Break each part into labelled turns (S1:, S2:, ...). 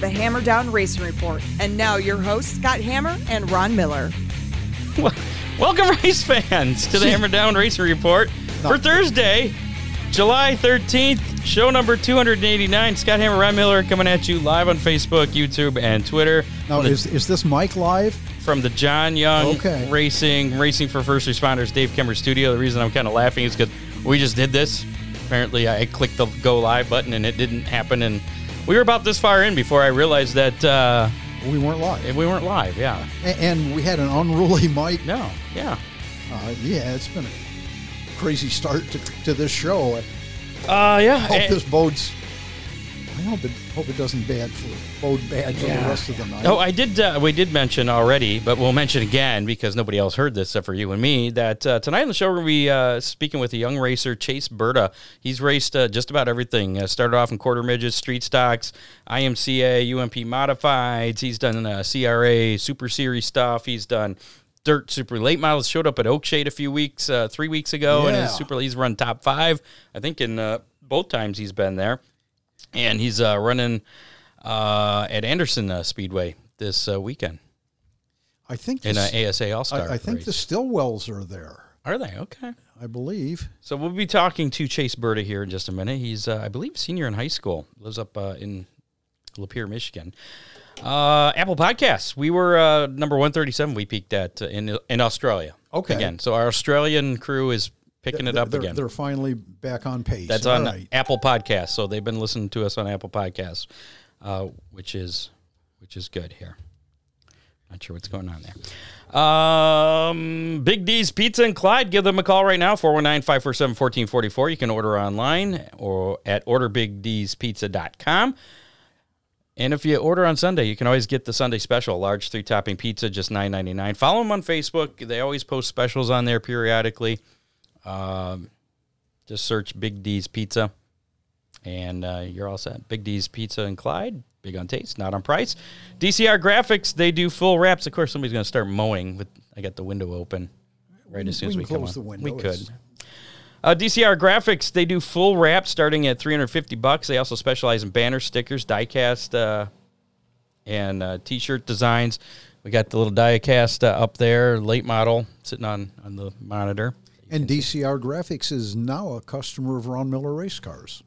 S1: the Hammer Down Racing Report. And now your hosts, Scott Hammer and Ron Miller.
S2: Welcome, race fans, to the Hammer Down Racing Report for Thursday, July 13th, show number 289. Scott Hammer, Ron Miller coming at you live on Facebook, YouTube, and Twitter.
S3: Now,
S2: the,
S3: is, is this Mike live?
S2: from the John Young
S3: Okay.
S2: Racing, Racing for First Responders, Dave Kemmer studio. The reason I'm kind of laughing is because we just did this. Apparently, I clicked the go live button and it didn't happen. And we were about this far in before I realized that uh,
S3: We weren't live.
S2: we weren't live. Yeah.
S3: And we had an unruly mic.
S2: No. Yeah.
S3: Uh, yeah, it's been a crazy start to, to this show. I
S2: Uh, yeah.
S3: hope
S2: and-
S3: this bodes. I hope it, hope it doesn't bad for bode bad for the rest of the night.
S2: Oh, I did. Uh, we did mention already, but we'll mention again because nobody else heard this except for you and me. That uh, tonight on the show we're going to be uh, speaking with a young racer, Chase Burda. He's raced uh, just about everything. Uh, started off in quarter midgets, street stocks, IMCA, UMP modifieds. He's done uh, CRA, Super Series stuff. He's done dirt super late models. Showed up at Oakshade a few weeks, uh, three weeks ago, and his super. He's run top five, I think, in uh, both times he's been there and he's uh, running uh, at Anderson uh, Speedway this uh, weekend
S3: I think
S2: in an ASA All Star.
S3: I, I think the Stillwells are there.
S2: are they okay?
S3: I believe.
S2: So we'll be talking to Chase Burda here in just a minute. He's, uh, I believe, senior in high school. Lives up uh, in Lapeer, Michigan. Uh, Apple Podcasts. We were uh, number one thirty seven. We peaked at uh, in in Australia.
S3: Okay.
S2: Again, so our Australian crew is picking it up
S3: they're,
S2: again.
S3: They're finally back on pace.
S2: That's on
S3: right.
S2: Apple Podcasts. So they've been listening to us on Apple Podcasts, uh, which is which is good here. Not sure what's going on there. Um, Big D's Pizza and Clyde. Give them a call right now, 419-547-1444. You can order online or at orderbigdspizza.com. And if you order on Sunday, you can always get the Sunday special, large three topping pizza, just nine ninety nine. Follow them on Facebook. They always post specials on there periodically. Um, just search Big D's Pizza, and uh, you're all set. Big D's Pizza and Clyde. Big on taste, not on price. DCR Graphics. They do full wraps. Of course, somebody's going to start mowing. With I got the window open right as soon
S3: we
S2: as we come on.
S3: the window.
S2: We could. Uh, DCR Graphics, they do full wraps starting at 350 bucks. They also specialize in banner stickers, diecast, uh, and uh, t-shirt designs. We got the little diecast uh, up there, late model, sitting on on the monitor.
S3: And DCR Graphics is now a customer of Ron Miller Race Cars.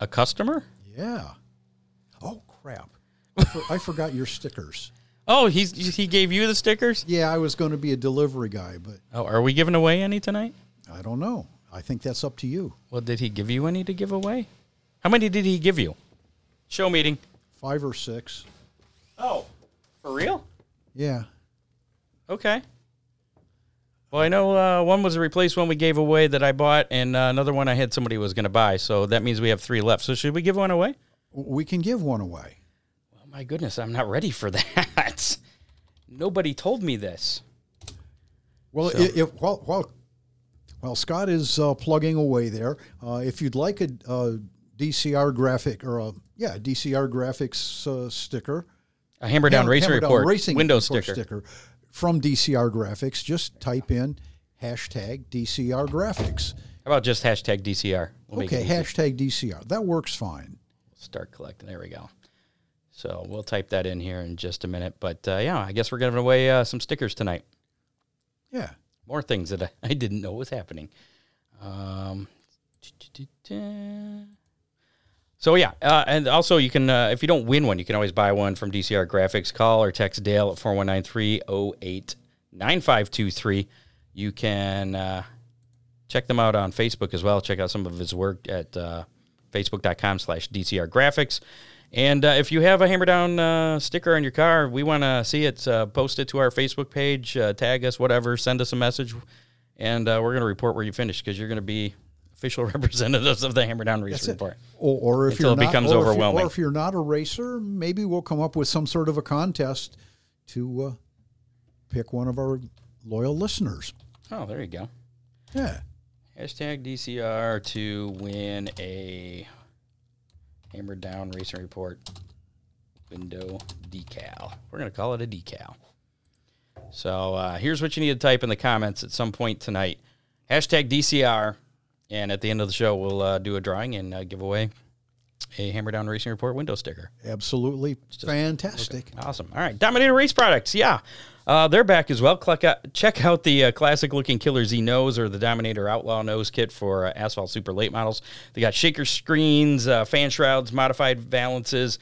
S2: A customer?
S3: Yeah. Oh crap! I, for- I forgot your stickers.
S2: Oh, he's he gave you the stickers.
S3: Yeah, I was going to be a delivery guy, but
S2: Oh, are we giving away any tonight?
S3: I don't know. I think that's up to you.
S2: Well, did he give you any to give away? How many did he give you? Show meeting.
S3: Five or six.
S2: Oh, for real?
S3: Yeah.
S2: Okay. Well, I know uh, one was a replaced one we gave away that I bought, and uh, another one I had somebody was going to buy. So that means we have three left. So should we give one away?
S3: We can give one away.
S2: Oh my goodness, I'm not ready for that. Nobody told me this.
S3: Well,
S2: So-
S3: i if, while, while, while Scott is uh, plugging away there, uh, if you'd like a, a DCR graphic or a yeah DCR graphics uh, sticker,
S2: A hammer down
S3: Ham-
S2: racing
S3: Hammer Down
S2: report
S3: Racing
S2: window
S3: Report
S2: sticker.
S3: From DCR Graphics, just type in hashtag DCR Graphics.
S2: How about just hashtag DCR? We'll
S3: Okay, hashtag DCR. That works fine.
S2: Start collecting. There we go. So we'll type that in here in just a minute. But uh, yeah, I guess we're giving away uh, some stickers tonight.
S3: Yeah.
S2: more things that I, I didn't know was happening. Um, so yeah, uh, and also you can uh, if you don't win one, you can always buy one from DCR Graphics. Call or text Dale at 419-308-9523. You can uh, check them out on Facebook as well. Check out some of his work at uh, facebook.com slash DCR Graphics. And uh, if you have a Hammer Down uh, sticker on your car, we want to see it. Post it to our Facebook page, tag us, whatever, send us a message, and we're going to report where you finished because you're going to be official representatives of the Hammer Down Race. Report.
S3: Or, or if
S2: Until
S3: you're
S2: it
S3: not,
S2: becomes
S3: or if you, or if you're not a racer, maybe we'll come up with some sort of a contest to uh, pick one of our loyal listeners.
S2: Oh, there you go.
S3: Yeah.
S2: Hashtag DCR to win a Hammer Down Racing Report window decal. We're going to call it a decal. So uh, here's what you need to type in the comments at some point tonight. Hashtag DCR. And at the end of the show, we'll uh, do a drawing and uh, give away a Hammer Down Racing Report window sticker.
S3: Absolutely fantastic.
S2: Awesome. All right. Dominator Race Products. Yeah. Uh, they're back as well. Check out, check out the uh, classic looking Killer Z nose or the Dominator Outlaw nose kit for uh, Asphalt Super late models. They got shaker screens, uh, fan shrouds, modified valances,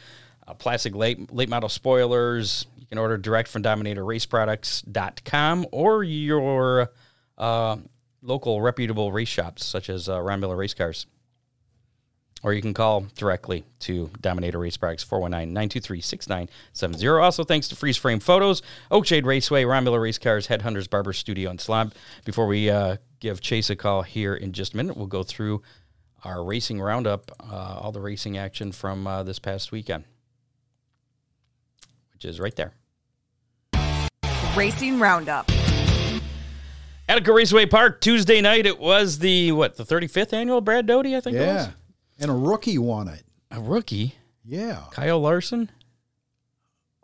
S2: uh, plastic late, late model spoilers. You can order direct from DominatorRaceProducts.com or your uh, local reputable race shops such as Ron Miller Race Cars or you can call directly to Dominator Race Products 419-923-6970. Also, thanks to Freeze Frame Photos, Oakshade Raceway, Ron Miller Race Cars, Headhunters Barber Studio, and Slob. Before we uh, give Chase a call here in just a minute, we'll go through our racing roundup, uh, all the racing action from uh, this past weekend, which is right there.
S1: Racing Roundup.
S2: Attica Raceway Park, Tuesday night. It was the, what, the 35th annual Brad Doty, I think it was?
S3: Yeah. And a rookie won it.
S2: A rookie?
S3: Yeah.
S2: Kyle Larson?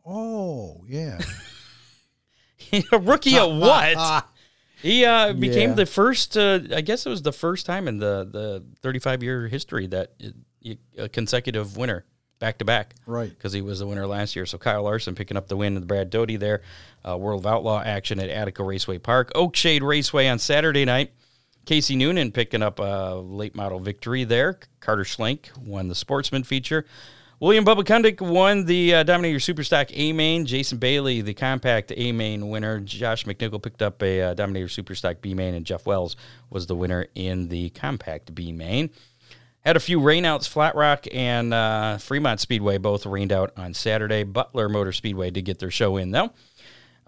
S3: Oh, yeah.
S2: a rookie at what? He uh, became
S3: Yeah.
S2: the first. Uh, I guess it was the first time in the the 35 year history that it, it, a consecutive winner back to back.
S3: Right.
S2: Because he was the winner last year. So Kyle Larson picking up the win with Brad Doty there. Uh, World of Outlaw action at Attica Raceway Park. Oakshade Raceway on Saturday night. Casey Noonan picking up a late model victory there. Carter Schlenk won the sportsman feature. William Bubba Kundick won the uh, Dominator Superstock A main. Jason Bailey, the compact A main winner. Josh McNichol picked up a uh, Dominator Superstock B main, and Jeff Wells was the winner in the compact B main. Had a few rainouts. Flat Rock and uh, Fremont Speedway both rained out on Saturday. Butler Motor Speedway did get their show in though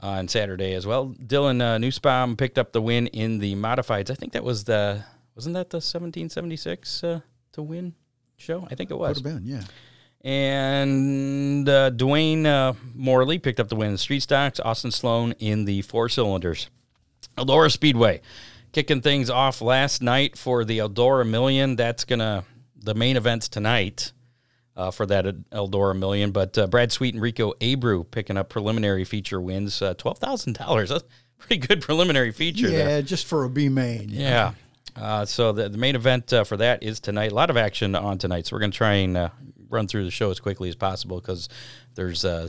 S2: on Saturday as well. Dylan uh, Nussbaum picked up the win in the modifieds. I think that was the wasn't that the 1776 uh, to win show? I think it was.
S3: Could have been, yeah.
S2: And uh, Dwayne uh, Morley picked up the win in the street stocks. Austin Sloan in the four cylinders. Eldora Speedway kicking things off last night for the Eldora Million. That's gonna the main events tonight uh, for that Eldora Million. But uh, Brad Sweet and Rico Abreu picking up preliminary feature wins. Uh, Twelve thousand dollars. That's a pretty good preliminary feature.
S3: Yeah,
S2: there.
S3: just for a B main.
S2: Yeah. Uh, so the, the main event uh, for that is tonight. A lot of action on tonight. So we're going to try and uh, run through the show as quickly as possible because there's uh,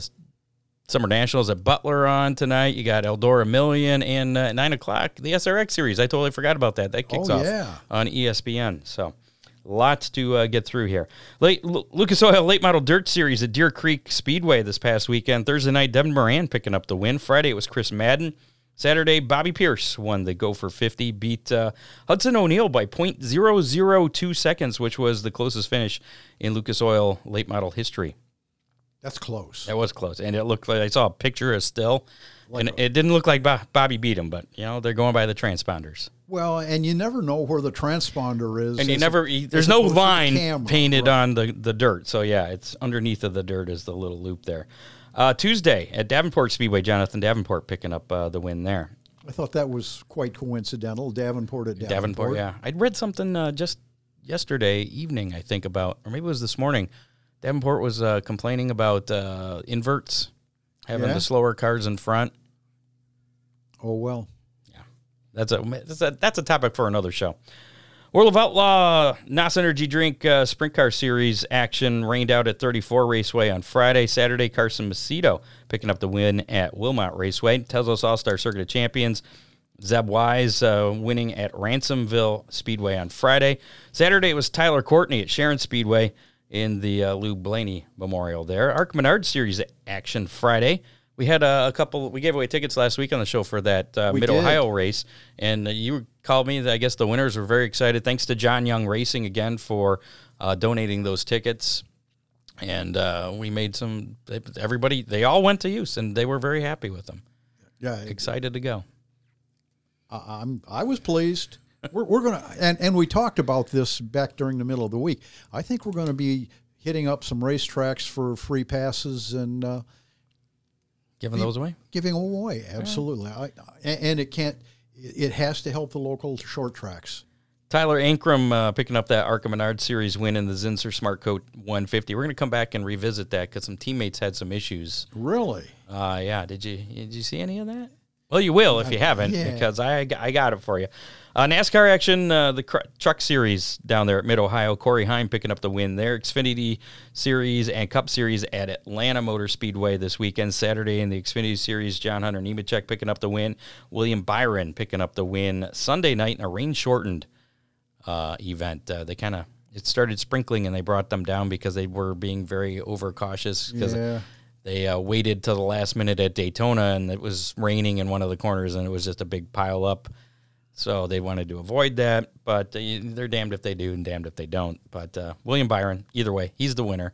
S2: Summer Nationals at Butler on tonight. You got Eldora Million and uh, 9 o'clock, the SRX series. I totally forgot about that. That kicks
S3: Oh,
S2: off
S3: yeah.
S2: on ESPN. So lots to uh, get through here. Late, Lu- Lucas Oil Late Model Dirt Series at Deer Creek Speedway this past weekend. Thursday night, Devin Moran picking up the win. Friday, it was Chris Madden. Saturday, Bobby Pierce won the Gopher 50, beat uh, Hudson O'Neal by .002 seconds, which was the closest finish in Lucas Oil late model history.
S3: That's close.
S2: That was close, and it looked like I saw a picture of still, and it didn't look like Bobby beat him, but you know they're going by the transponders,
S3: Well, and you never know where the transponder is.
S2: and you never
S3: as
S2: there's no line
S3: camera.
S2: painted
S3: Right.
S2: on the the dirt, so yeah, it's underneath of the dirt is the little loop there. Uh, Tuesday at Davenport Speedway, Jonathan Davenport picking up uh, the win there.
S3: I thought that was quite coincidental. Davenport at Davenport.
S2: Davenport, yeah. I'd read something uh, just yesterday evening, I think, about, or maybe it was this morning. Davenport was uh, complaining about uh, inverts having
S3: Yeah?
S2: the slower cars in front.
S3: Oh well. Yeah.
S2: That's a that's a that's a topic for another show. World of Outlaw NOS Energy Drink uh, Sprint Car Series action rained out at 34 Raceway on Friday. Saturday, Carson Macedo picking up the win at Wilmot Raceway. Tezos All Star Circuit of Champions. Zeb Wise uh, winning at Ransomville Speedway on Friday. Saturday, it was Tyler Courtney at Sharon Speedway in the uh, Lou Blaney Memorial there. ARCA Menard Series action Friday. We had uh, a couple. We gave away tickets last week on the show for that uh, Mid. Ohio race, and uh, you called me. I guess the winners were very excited. Thanks to John Young Racing again for uh, donating those tickets, and uh, we made some. Everybody, they all went to use, and they were very happy with them.
S3: Yeah,
S2: Excited to go.
S3: I- I'm. I was pleased. We're, we're gonna and and we talked about this back during the middle of the week. I think we're going to be hitting up some racetracks for free passes and uh,
S2: Giving those away.
S3: giving them away. Absolutely, I, and, and it can't. It has to help the local short tracks.
S2: Tyler Ankrum uh, picking up that ARCA Menard Series win in the Zinsser Smart Coat 150. We're going to come back and revisit that because some teammates had some issues.
S3: Really?
S2: Uh, yeah, did you did you see any of that? Well, you will if you haven't,
S3: Yeah.
S2: because I, I got it for you. Uh, NASCAR action, uh, the cr- Truck Series down there at Mid Ohio. Corey Heim picking up the win there. Xfinity Series and Cup Series at Atlanta Motor Speedway this weekend. Saturday in the Xfinity Series, John Hunter Nemechek picking up the win. William Byron picking up the win Sunday night in a rain shortened uh, event. Uh, they kind of it started sprinkling and they brought them down because they were being very overcautious because
S3: Yeah.
S2: They uh, waited till the last minute at Daytona and it was raining in one of the corners and it was just a big pile up. So they wanted to avoid that, but uh, they're damned if they do and damned if they don't. But uh, William Byron, either way, he's the winner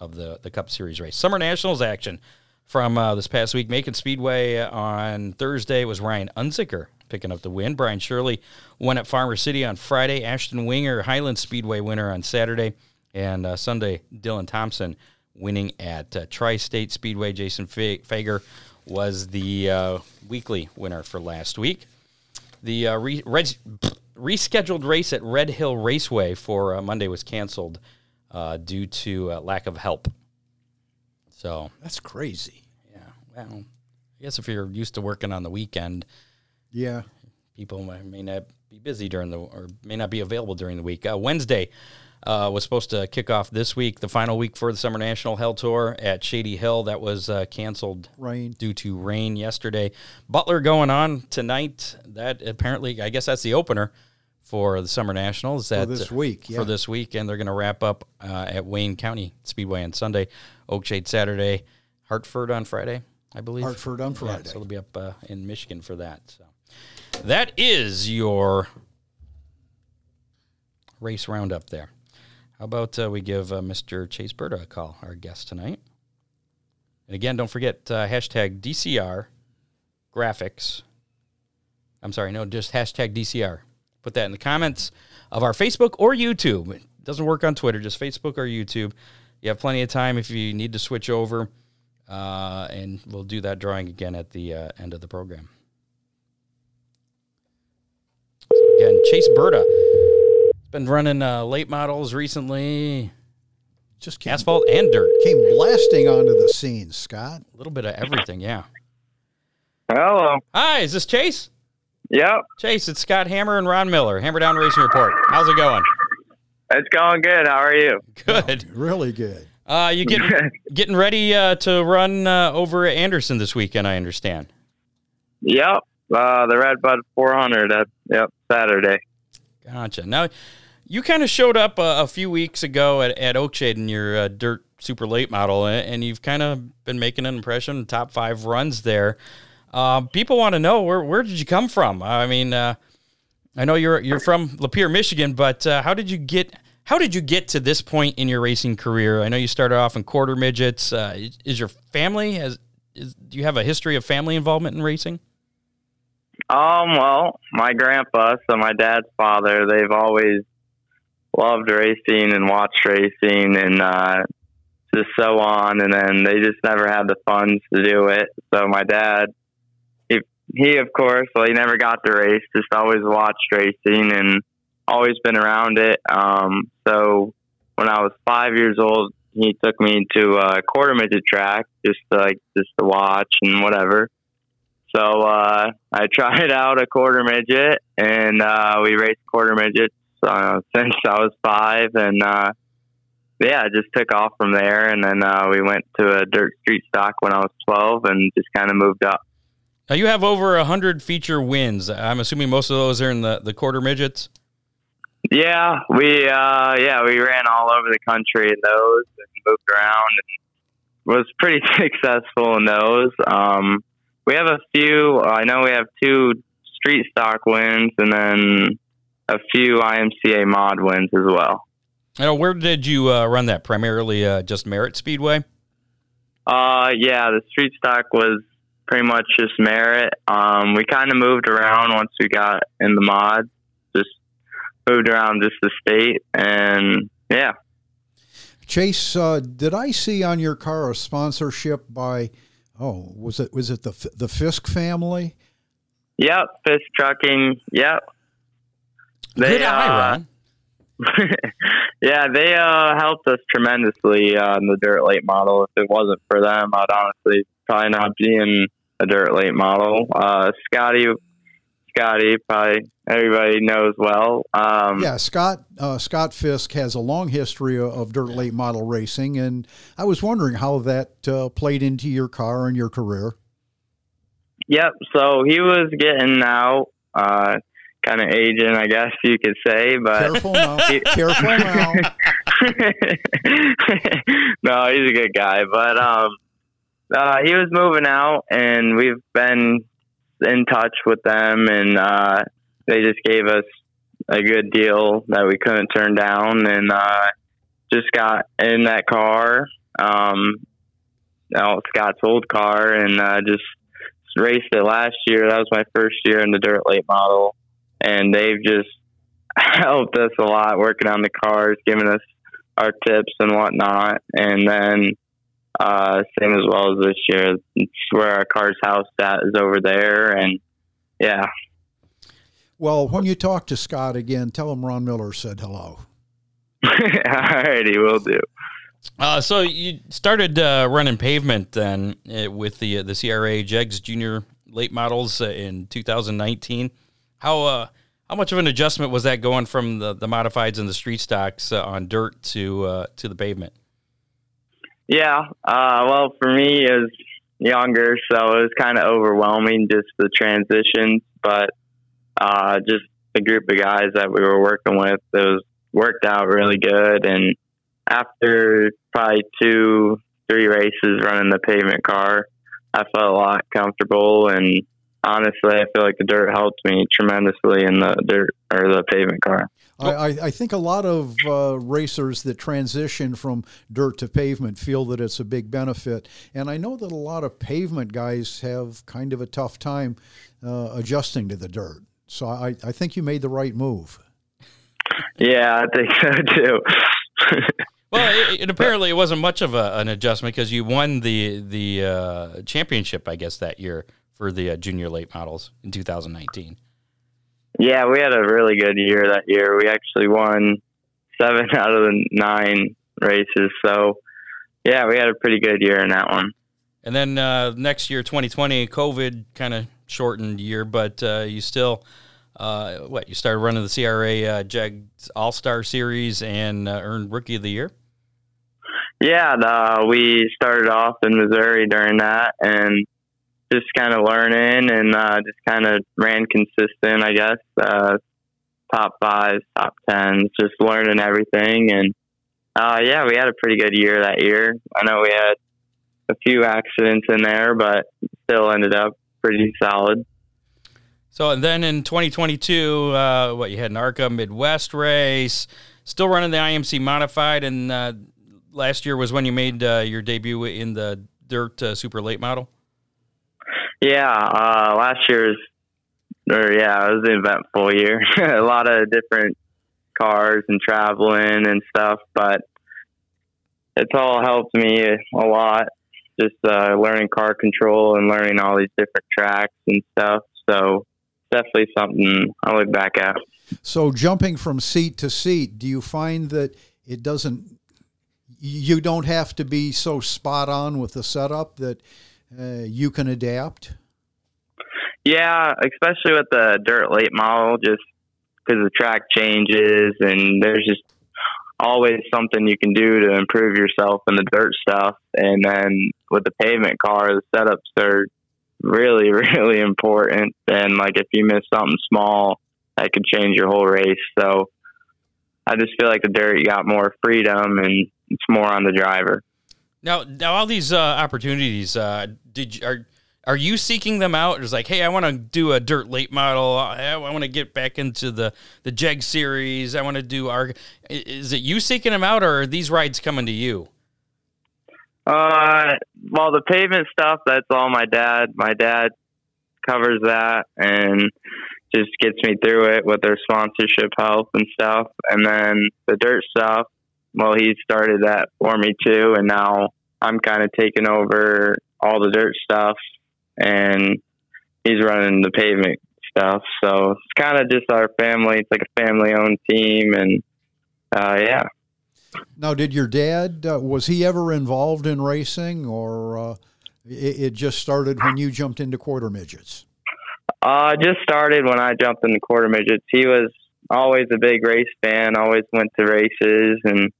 S2: of the the Cup Series race. Summer Nationals action from uh, this past week. Macon Speedway on Thursday was Ryan Unzicker picking up the win. Brian Shirley won at Farmer City on Friday. Ashton Winger, Highland Speedway winner on Saturday. And uh, Sunday, Dylan Thompson winning at uh, Tri State Speedway. Jason Fa- Feger was the uh, weekly winner for last week. The uh, re- rescheduled race at Red Hill Raceway for uh, Monday was canceled uh, due to uh, lack of help. So,
S3: That's crazy.
S2: yeah, well, I guess if you're used to working on the weekend,
S3: Yeah.
S2: people may, may not be busy during the or may not be available during the week. Uh, Wednesday uh, was supposed to kick off this week, the final week for the Summer National Hell Tour at Shady Hill. That was uh, canceled
S3: Rain.
S2: due to rain yesterday. Butler going on tonight. That apparently, I guess that's the opener for the Summer Nationals. That,
S3: this week, yeah.
S2: For this week, and they're going to wrap up uh, at Wayne County Speedway on Sunday, Oakshade Saturday, Hartford on Friday, I believe.
S3: Hartford on
S2: Yeah,
S3: Friday.
S2: so they'll be up uh, in Michigan for that. So that is your race roundup there. How about uh, we give uh, Mr. Chase Burda a call, our guest tonight? And again, don't forget uh, hashtag DCR graphics. I'm sorry, no, just hashtag DCR. Put that in the comments of our Facebook or YouTube. It doesn't work on Twitter, just Facebook or YouTube. You have plenty of time if you need to switch over, uh, and we'll do that drawing again at the uh, end of the program. So again, Chase Burda. It's been running uh, late models recently,
S3: Just came,
S2: asphalt and dirt.
S3: came blasting onto the scene, Scott.
S2: A little bit of everything, yeah.
S4: Hello.
S2: Hi, is this Chase?
S4: Yep.
S2: Chase, it's Scott Hammer and Ron Miller. Hammer Down Racing Report. How's it going?
S4: It's going good. How are you?
S2: Good.
S3: Really good.
S2: Uh, you getting getting ready uh, to run uh, over at Anderson this weekend? I understand.
S4: Yep. Uh, the Red Bud 400 at yep Saturday.
S2: Gotcha. Now, you kind of showed up a, a few weeks ago at, at Oakshade in your uh, dirt super late model, and you've kind of been making an impression. Top five runs there. Uh, people want to know where where did you come from? I mean, uh, I know you're you're from Lapeer, Michigan, but uh, how did you get how did you get to this point in your racing career? I know you started off in quarter midgets. Uh, is your family has is, do you have a history of family involvement in racing?
S4: Um. Well, my grandpa, so my dad's father, they've always loved racing and watched racing and uh, just so on. And then they just never had the funds to do it. So my dad, he he of course, well, he never got to race. Just always watched racing and always been around it. Um. So when I was five years old, he took me to a quarter midget track just to, like just to watch and whatever. So uh, I tried out a quarter midget, and uh, we raced quarter midgets uh, since I was five, and uh, yeah, I just took off from there. And then uh, we went to a dirt street stock when I was twelve, and just kind of moved up.
S2: Now you have over a hundred feature wins. I'm assuming most of those are in the, the quarter midgets.
S4: Yeah, we uh, yeah we ran all over the country in those and moved around and was pretty successful in those. Um, we have a few. I know we have two street stock wins and then a few IMCA mod wins as well.
S2: Now, where did you uh, run that? Primarily uh, just Merritt Speedway.
S4: Uh, yeah, the street stock was pretty much just Merritt. Um, we kind of moved around once we got in the mod. Just moved around just the state and yeah.
S3: Chase, uh, did I see on your car a sponsorship by? Oh, was it was it the the Fisk family?
S4: Yep, Fisk Trucking. Yep.
S2: Good eye,
S4: uh,
S2: Ron.
S4: yeah, they uh, helped us tremendously uh, in the dirt late model. If it wasn't for them, I'd honestly probably not be in a dirt late model. Uh, Scotty, Scotty, probably everybody knows well. Um,
S3: Yeah, Scott uh, Scott Fisk has a long history of, dirt late model racing, and I was wondering how that uh, played into your car and your career.
S4: Yep. So he was getting out, uh, kind of aging, I guess you could say, but
S3: Careful now, careful now.
S4: no, he's a good guy, but um, uh, he was moving out, and we've been in touch with them, and uh, they just gave us a good deal that we couldn't turn down, and uh, just got in that car, um, Scott's old car, and uh, just raced it last year. That was my first year in the dirt late model, and they've just helped us a lot working on the cars, giving us our tips and whatnot. And then uh, same as well as this year, it's where our car's house at is over there, and yeah.
S3: Well, when you talk to Scott again, tell him Ron Miller said hello.
S4: Alrighty, we'll do.
S2: Uh, so you started uh, running pavement then uh, with the the CRA Jegs Junior late models uh, in 2019. How uh, how much of an adjustment was that going from the, the modifieds and the street stocks uh, on dirt to uh, to the pavement?
S4: Yeah, uh, well, for me, it was younger, so it was kind of overwhelming just the transitions. But uh, just the group of guys that we were working with, it was worked out really good. And after probably two, three races running the pavement car, I felt a lot comfortable. And honestly, I feel like the dirt helped me tremendously in the dirt or the pavement car.
S3: I, I, I think a lot of uh, racers that transition from dirt to pavement feel that it's a big benefit. And I know that a lot of pavement guys have kind of a tough time uh, adjusting to the dirt. So I, I think you made the right move.
S4: Yeah, I think so too.
S2: Well, it, it apparently it wasn't much of a, an adjustment because you won the the uh, championship, I guess, that year for the uh, junior late models in 2019.
S4: Yeah, we had a really good year that year. We actually won seven out of the nine races. So, yeah, we had a pretty good year in that one.
S2: And then uh, next year, 2020, COVID kind of shortened year, but uh, you still, uh, what, you started running the CRA uh, Jag All Star Series and uh, earned Rookie of the Year?
S4: Yeah, uh, we started off in Missouri during that and just kind of learning and uh, just kind of ran consistent, I guess. Uh, top fives, top tens, just learning everything. And uh, yeah, we had a pretty good year that year. I know we had a few accidents in there, but still ended up pretty solid.
S2: So, and then in 2022, uh, what, you had an ARCA Midwest race, still running the IMCA Modified, and uh, last year was when you made uh, your debut in the Dirt uh, Super Late Model?
S4: Yeah, uh, last year's, or yeah, it was an eventful year. a lot of different cars and traveling and stuff, but it's all helped me a lot. Just uh, learning car control and learning all these different tracks and stuff. So definitely something I look back at.
S3: So jumping from seat to seat, do you find that it doesn't? You don't have to be so spot on with the setup that uh, you can adapt.
S4: Yeah, especially with the dirt late model, just because the track changes and there's just always something you can do to improve yourself in the dirt stuff. And then with the pavement car, the setups are really, really important. And like if you miss something small, that could change your whole race. So I just feel like the dirt, you got more freedom and it's more on the driver.
S2: Now, now all these uh, opportunities, uh, did you, are are you seeking them out? It's like, hey, I want to do a dirt late model. I, I want to get back into the the Jeg series. I want to do our. Is it you seeking them out, or are these rides coming to you?
S4: Uh, well, the pavement stuff, that's all my dad. My dad covers that and just gets me through it with their sponsorship help and stuff. And then the dirt stuff, well, he started that for me too. And now I'm kind of taking over all the dirt stuff and he's running the pavement stuff. So it's kind of just our family. It's like a family owned team. And, uh, yeah.
S3: Now, did your dad uh, was he ever involved in racing, or uh, It, it just started when you jumped into quarter midgets.
S4: Uh, just started when I jumped into quarter midgets. He was always a big race fan. Always went to races and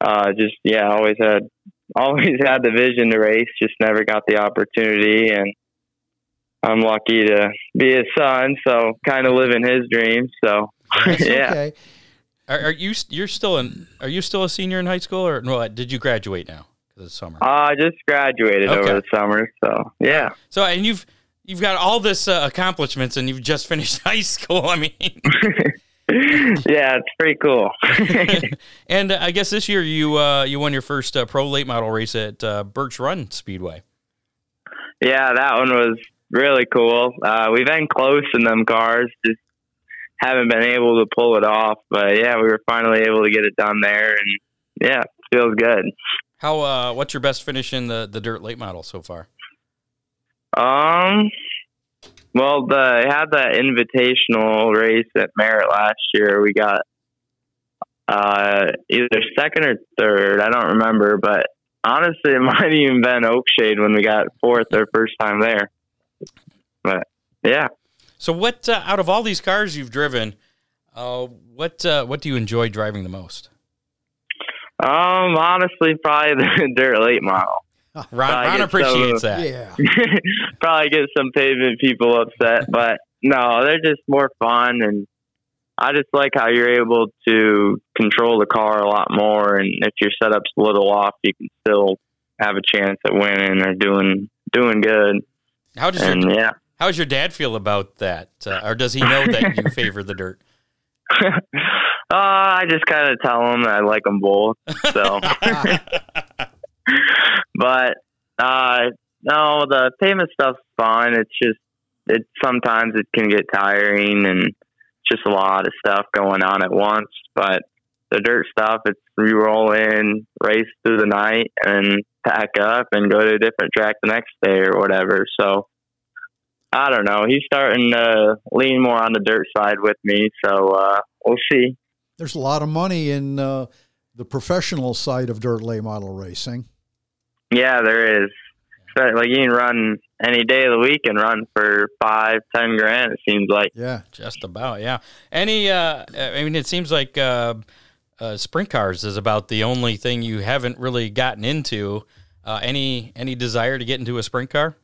S4: uh, just yeah, always had always had the vision to race. Just never got the opportunity, and I'm lucky to be his son. So kind of living his dreams. So
S3: That's
S4: yeah.
S3: okay.
S2: Are, are you you're still in? Are you still a senior in high school, or no? Did you graduate now Because it's summer?
S4: Uh, I just graduated
S2: Okay.
S4: over the summer. So yeah.
S2: So and you've you've got all this uh, accomplishments, and you've just finished high school. I mean,
S4: yeah, it's pretty cool.
S2: and uh, I guess this year you uh, you won your first uh, pro late model race at uh, Birch Run Speedway.
S4: yeah, that one was really cool. Uh, we've been close in them cars, just haven't been able to pull it off. But yeah, we were finally able to get it done there, and yeah, feels good.
S2: How uh, what's your best finish in the the dirt late model so far?
S4: Um, well, the had that invitational race at Merritt last year. We got uh, either second or third. I don't remember, but honestly, it might have even been Oakshade when we got fourth our first time there. But yeah,
S2: So what uh, out of all these cars you've driven, uh, what uh, what do you enjoy driving the most?
S4: um, honestly, probably the dirt late model.
S2: Ron, Ron appreciates
S4: so-
S2: that.
S3: Yeah.
S4: Probably get some pavement people upset, but no, they're just more fun and I just like how you're able to control the car a lot more and if your setup's a little off you can still have a chance at winning or doing doing good.
S2: How does your
S4: yeah.
S2: how does your dad feel about that, uh, or does he know that you favor the dirt?
S4: uh, I just kind of tell them I like them both. So, but uh, no, the payment stuff's fine. It's just it sometimes it can get tiring and just a lot of stuff going on at once. But the dirt stuff, it's we roll in, race through the night, and pack up and go to a different track the next day or whatever. So. I don't know. He's starting to lean more on the dirt side with me, so uh, we'll see.
S3: There's a lot of money in uh, the professional side of dirt late model racing.
S4: Yeah, there is. So, like you can run any day of the week and run for five, ten grand. It seems like.
S3: Yeah.
S2: Just about, yeah. Any, uh, I mean, it seems like uh, uh, sprint cars is about the only thing you haven't really gotten into. Uh, any any desire to get into a sprint car?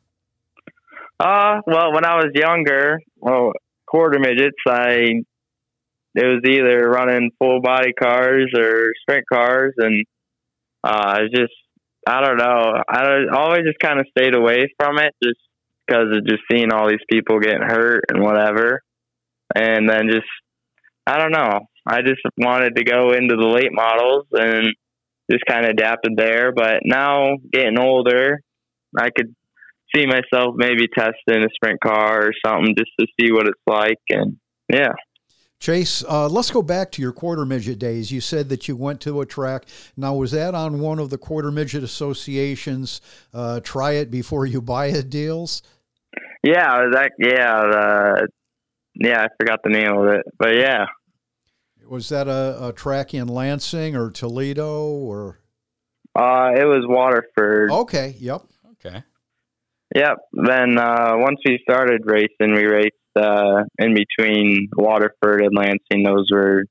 S4: Uh, well, when I was younger, well, quarter midgets, I it was either running full body cars or sprint cars, and uh, it's just I don't know. I always just kind of stayed away from it, just because of just seeing all these people getting hurt and whatever, and then just I don't know. I just wanted to go into the late models and just kind of adapted there. But now getting older, I could see myself maybe testing a sprint car or something just to see what it's like. And yeah,
S3: Chase, uh, let's go back to your quarter midget days. You said that you went to a track. Now, was that on one of the quarter midget associations? Uh, try it before you buy it deals.
S4: yeah, that yeah, uh, yeah. I forgot the name of it, but yeah,
S3: Was that a, a track in Lansing or Toledo or?
S4: uh, it was Waterford.
S3: Okay. Yep.
S2: Okay.
S4: Yep. Then uh, once we started racing, we raced uh, in between Waterford and Lansing. Those were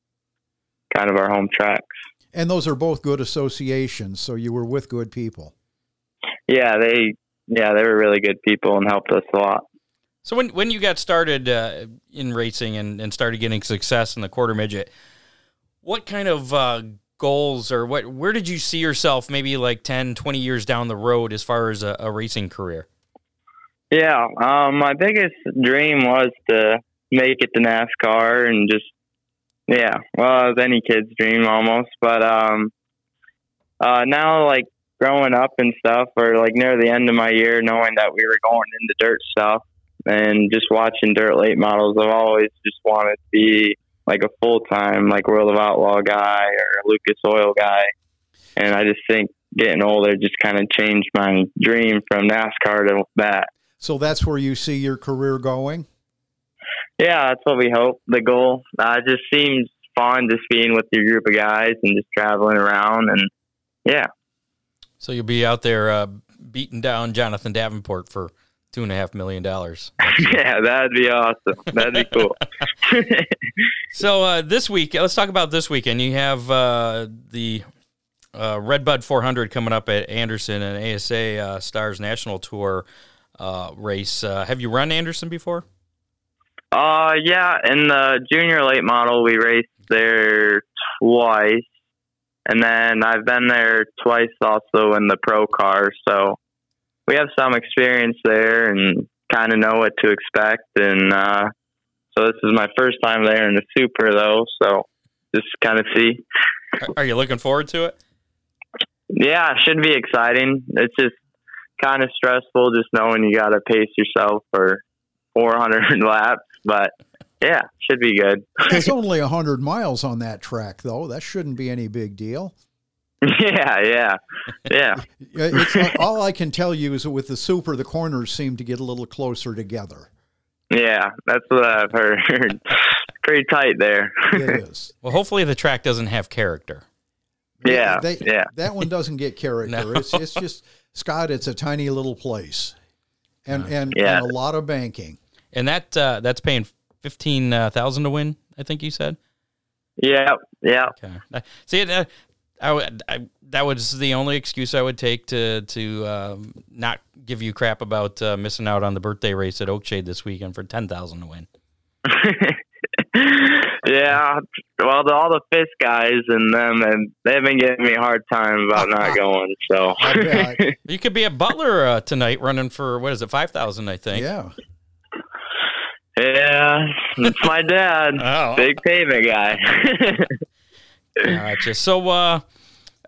S4: kind of our home tracks.
S3: And those are both good associations. So you were with good people.
S4: Yeah, they yeah they were really good people and helped us a lot.
S2: So when when you got started uh, in racing and, and started getting success in the quarter midget, what kind of uh, goals or what where did you see yourself maybe like 10, 20 years down the road as far as a, a racing career?
S4: Yeah, um, my biggest dream was to make it to NASCAR and just, yeah, well, it was any kid's dream almost. But um, uh, now, like growing up and stuff, or like near the end of my year, knowing that we were going into dirt stuff and just watching dirt late models, I've always just wanted to be like a full time, like World of Outlaw guy or Lucas Oil guy. And I just think getting older just kind of changed my dream from NASCAR to that.
S3: So that's where you see your career going.
S4: Yeah, that's what we hope. The goal uh, it just seems fun just being with your group of guys and just traveling around and yeah,
S2: So you'll be out there uh, beating down Jonathan Davenport for two and a half million dollars.
S4: yeah, that'd be awesome. That'd be cool.
S2: so uh, this week, let's talk about this weekend. You have uh, the uh, Redbud 400 coming up at Anderson and ASA uh, Stars National Tour uh, race. Uh, have you run Anderson before?
S4: Uh, yeah. In the junior late model, we raced there twice, and then I've been there twice also in the pro car. So we have some experience there and kind of know what to expect. And uh, so this is my first time there in the super, though. So just kind of see.
S2: Are you looking forward to it?
S4: Yeah, it should be exciting. It's just kind of stressful just knowing you got to pace yourself for 400 laps, but yeah, should be good.
S3: it's only 100 miles on that track, though. That shouldn't be any big deal.
S4: Yeah, yeah, yeah.
S3: it's, uh, all I can tell you is that with the super, the corners seem to get a little closer together.
S4: Yeah, that's what I've heard. Pretty tight there.
S3: it is.
S2: Well, hopefully the track doesn't have character.
S4: Yeah,
S3: they,
S4: yeah.
S3: That one doesn't get character. No. It's it's just Scott. It's a tiny little place, and and,
S4: yeah.
S3: and a lot of banking.
S2: And that uh, that's paying fifteen uh, thousand to win. I think you said.
S4: Yeah, yeah.
S2: Okay. See, uh, I, would, I, that was the only excuse I would take to to um, not give you crap about uh, missing out on the birthday race at Oakshade this weekend for ten thousand to win.
S4: yeah, well, the, all the Fisk guys and them, and they've been giving me a hard time about not going. So
S2: you could be a Butler uh, tonight, running for what is it, five thousand? I think.
S3: Yeah.
S4: Yeah, it's my dad,
S2: oh.
S4: big pavement guy.
S2: gotcha. So, uh,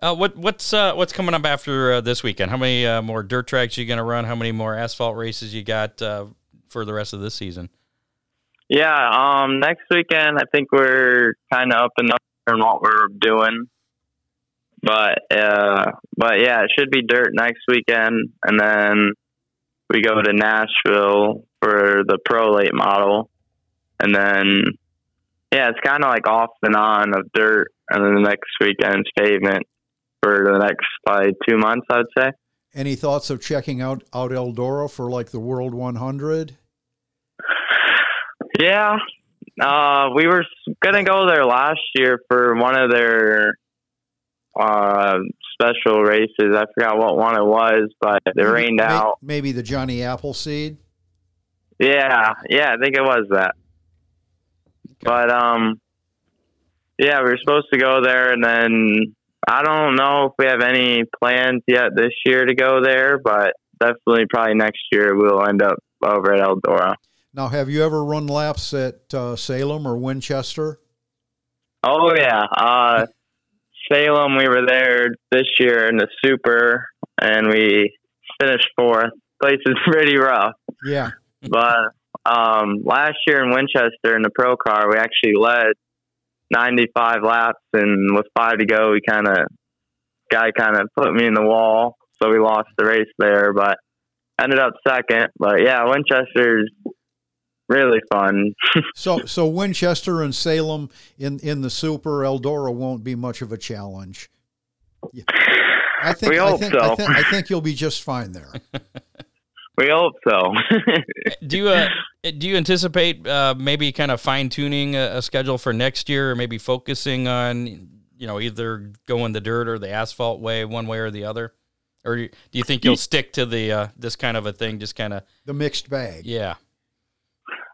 S2: uh, what what's uh, what's coming up after uh, this weekend? How many uh, more dirt tracks you going to run? How many more asphalt races you got uh, for the rest of this season?
S4: Yeah, um, next weekend I think we're kind of up and up in what we're doing, but uh, but yeah, it should be dirt next weekend, and then we go to Nashville for the pro late model, and then yeah, it's kind of like off and on of dirt, and then the next weekend's pavement for the next probably two months, I'd say.
S3: Any thoughts of checking out out Eldora for like the World 100?
S4: Yeah, uh, we were gonna go there last year for one of their uh, special races. I forgot what one it was, but it maybe, rained out.
S3: Maybe the Johnny Appleseed.
S4: Yeah, yeah, I think it was that. But um, yeah, we were supposed to go there, and then I don't know if we have any plans yet this year to go there, but definitely probably next year we'll end up over at Eldora.
S3: Now, have you ever run laps at uh, Salem or Winchester?
S4: Oh yeah, uh, Salem. We were there this year in the Super, and we finished fourth. Place is pretty rough.
S3: Yeah,
S4: but um, last year in Winchester in the Pro Car, we actually led 95 laps, and with five to go, we kind of guy kind of put me in the wall, so we lost the race there. But ended up second. But yeah, Winchester's really fun.
S3: so so Winchester and Salem in in the Super Eldora won't be much of a challenge. Yeah. I think,
S4: we hope
S3: I think,
S4: so.
S3: I think, I think you'll be just fine there.
S4: we hope so.
S2: do you uh, do you anticipate uh, maybe kind of fine tuning a, a, schedule for next year, or maybe focusing on you know either going the dirt or the asphalt way, one way or the other? Or do you think you'll stick to the uh, this kind of a thing, just kind of
S3: the mixed bag?
S2: Yeah.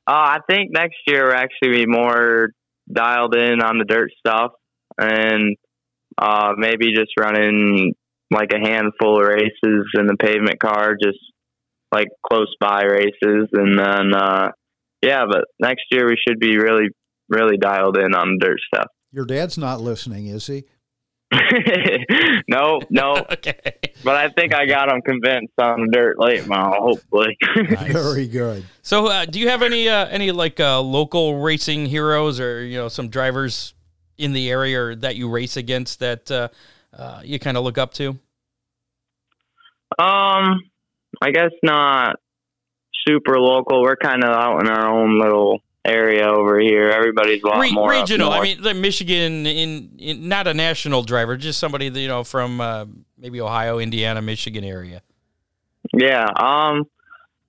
S4: Uh, I think next year we're actually be more dialed in on the dirt stuff and uh, maybe just running like a handful of races in the pavement car, just like close by races. And then, uh, yeah, but next year we should be really, really dialed in on the dirt stuff.
S3: Your dad's not listening, is he?
S4: no, no.
S2: okay.
S4: But I think I got him convinced on the dirt late model. Hopefully.
S3: nice. Very good.
S2: So, uh, do you have any uh, any like uh, local racing heroes or you know some drivers in the area that you race against that uh, uh, you kind of look up to?
S4: Um, I guess not super local. We're kind of out in our own little area over here. Everybody's a lot Re- more
S2: regional. I mean, the Michigan in, in, not a national driver, just somebody that, you know from uh, maybe Ohio, Indiana, Michigan area.
S4: Yeah. Um.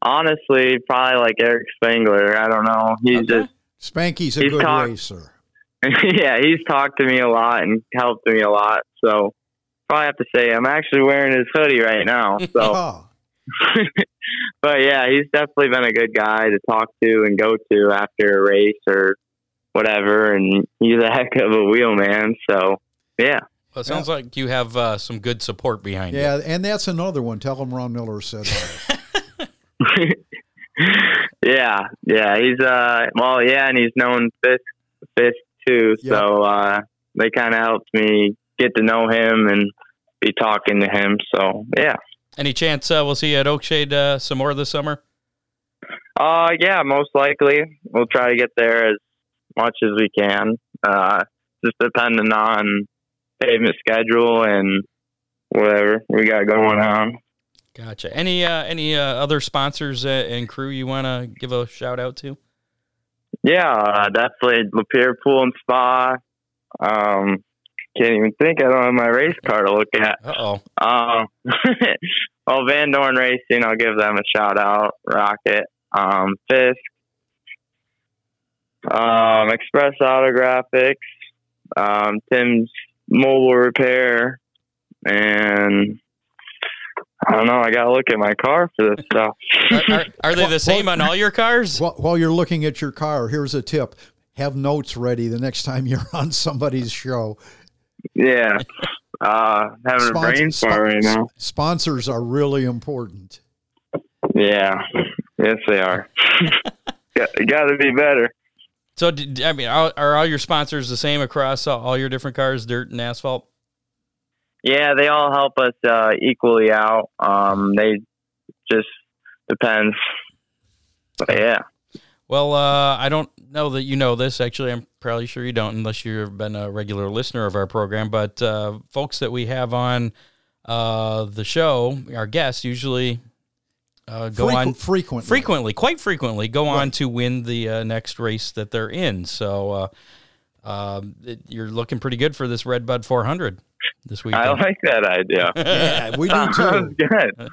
S4: Honestly, probably like Eric Spangler. I don't know. He's
S2: Okay.
S4: just
S3: Spanky's a
S4: He's
S3: good
S4: talk-
S3: racer.
S4: yeah. He's talked to me a lot and helped me a lot. So probably have to say I'm actually wearing his hoodie right now. So,
S3: Ah,
S4: but yeah, he's definitely been a good guy to talk to and go to after a race or whatever. And he's a heck of a wheelman. So yeah.
S2: Well, it sounds like you have uh, some good support behind you.
S3: yeah, and that's another one. Tell him Ron Miller said hi.
S4: yeah, yeah, he's uh, well, yeah, and he's known Fisk, Fisk too.
S3: Yep.
S4: So uh, they kind of helped me get to know him and be talking to him. So yeah,
S2: Any chance uh, we'll see you at Oakshade uh, some more this summer?
S4: uh, yeah, most likely we'll try to get there as much as we can. Uh, just depending on pavement schedule and whatever we got going on.
S2: Gotcha. Any uh, any uh, other sponsors uh, and crew you want to give a shout out to?
S4: Yeah, uh, definitely Lapeer Pool and Spa. Um, can't even think. I don't have my race car to look at.
S2: Uh oh.
S4: Um, well, Van Dorn Racing, I'll give them a shout out. Rocket, um, Fisk, um, Express Autographics, um, Tim's Mobile Repair, and I don't know. I gotta look at my car for this stuff.
S2: Are, are, are they the same on all your cars?
S3: While, while you're looking at your car, here's a tip: have notes ready the next time you're on somebody's show.
S4: Yeah, uh, having a
S3: Spons-
S4: brain
S3: spon-
S4: fart right now.
S3: Sponsors are really important.
S4: Yeah, yes, they are. got, got to be better.
S2: So, did, I mean, are, are all your sponsors the same across all, all your different cars, dirt and asphalt?
S4: Yeah, they all help us uh, equally out. Um, they just depends. But yeah,
S2: Well, uh, I don't know that you know this. Actually, I'm probably sure you don't, unless you've been a regular listener of our program. But uh, folks that we have on uh, the show, our guests usually uh, go
S3: Frequ-
S2: on
S3: frequently.
S2: frequently, quite frequently, go on to win the uh, next race that they're in. So uh, um, it, you're looking pretty good for this Red Bud 400 this week.
S4: I like that idea.
S3: Yeah, we do
S4: Sounds
S3: too.
S4: good.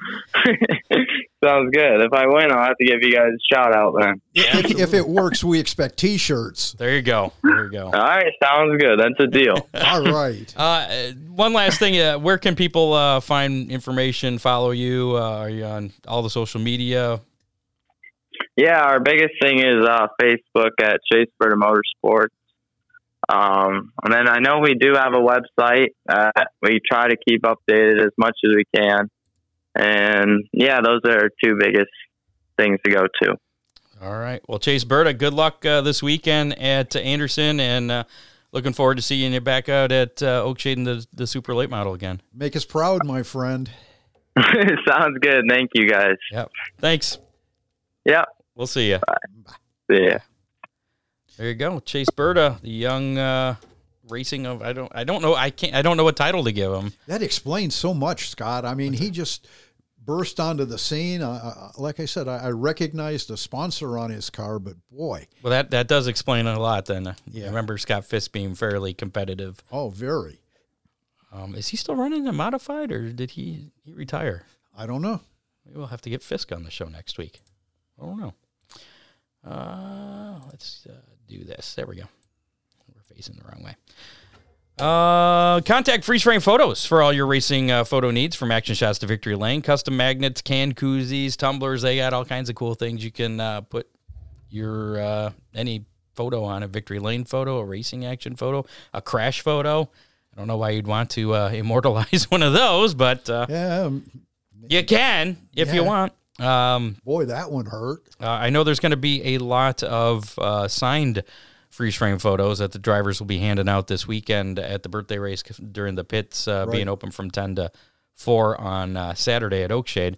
S4: Sounds good. If I win, I'll have to give you guys a shout out then.
S3: If, if it works, we expect T-shirts.
S2: there you go. There you go.
S4: All right, sounds good. That's a deal.
S3: All right.
S2: Uh, one last thing. Uh, where can people uh, find information, follow you? Uh, are you on all the social media?
S4: Yeah, our biggest thing is uh, Facebook at Chase Burda Motorsports. Um, and then I know we do have a website. Uh, we try to keep updated as much as we can. And yeah, those are our two biggest things to go to.
S2: All right. Well, Chase Burda, good luck uh, this weekend at Anderson, and uh, looking forward to seeing you back out at uh, Oakshade in the, the super late model again.
S3: Make us proud, my friend.
S4: Sounds good. Thank you guys.
S2: Yep. Thanks.
S4: Yeah.
S2: We'll see you.
S4: See ya.
S2: There you go, Chase Burda, the young uh, racing of I don't I don't know I can't I don't know what title to give him.
S3: That explains so much, Scott. I mean, he just burst onto the scene. Uh, uh, like I said, I, I recognized a sponsor on his car, but boy,
S2: Well, that that does explain a lot. Then I
S3: Yeah.
S2: remember Scott Fisk being fairly competitive.
S3: oh, very.
S2: Um, is he still running a modified, or did he he retire?
S3: I don't know.
S2: Maybe we'll have to get Fisk on the show next week. I don't know. Uh, let's uh, do this. There we go. We're facing the wrong way. Uh, contact freeze frame photos for all your racing uh, photo needs from action shots to victory lane. Custom magnets, can koozies, tumblers. They got all kinds of cool things you can uh, put your uh, any photo on a victory lane photo, a racing action photo, a crash photo. I don't know why you'd want to uh, immortalize one of those, but uh,
S3: Yeah, um,
S2: you can if you want. Um,
S3: boy, that one hurt.
S2: uh, I know there's going to be a lot of uh, signed freeze frame photos that the drivers will be handing out this weekend at the birthday race during the pits uh, being open from 10 to 4 on uh, Saturday at Oakshade.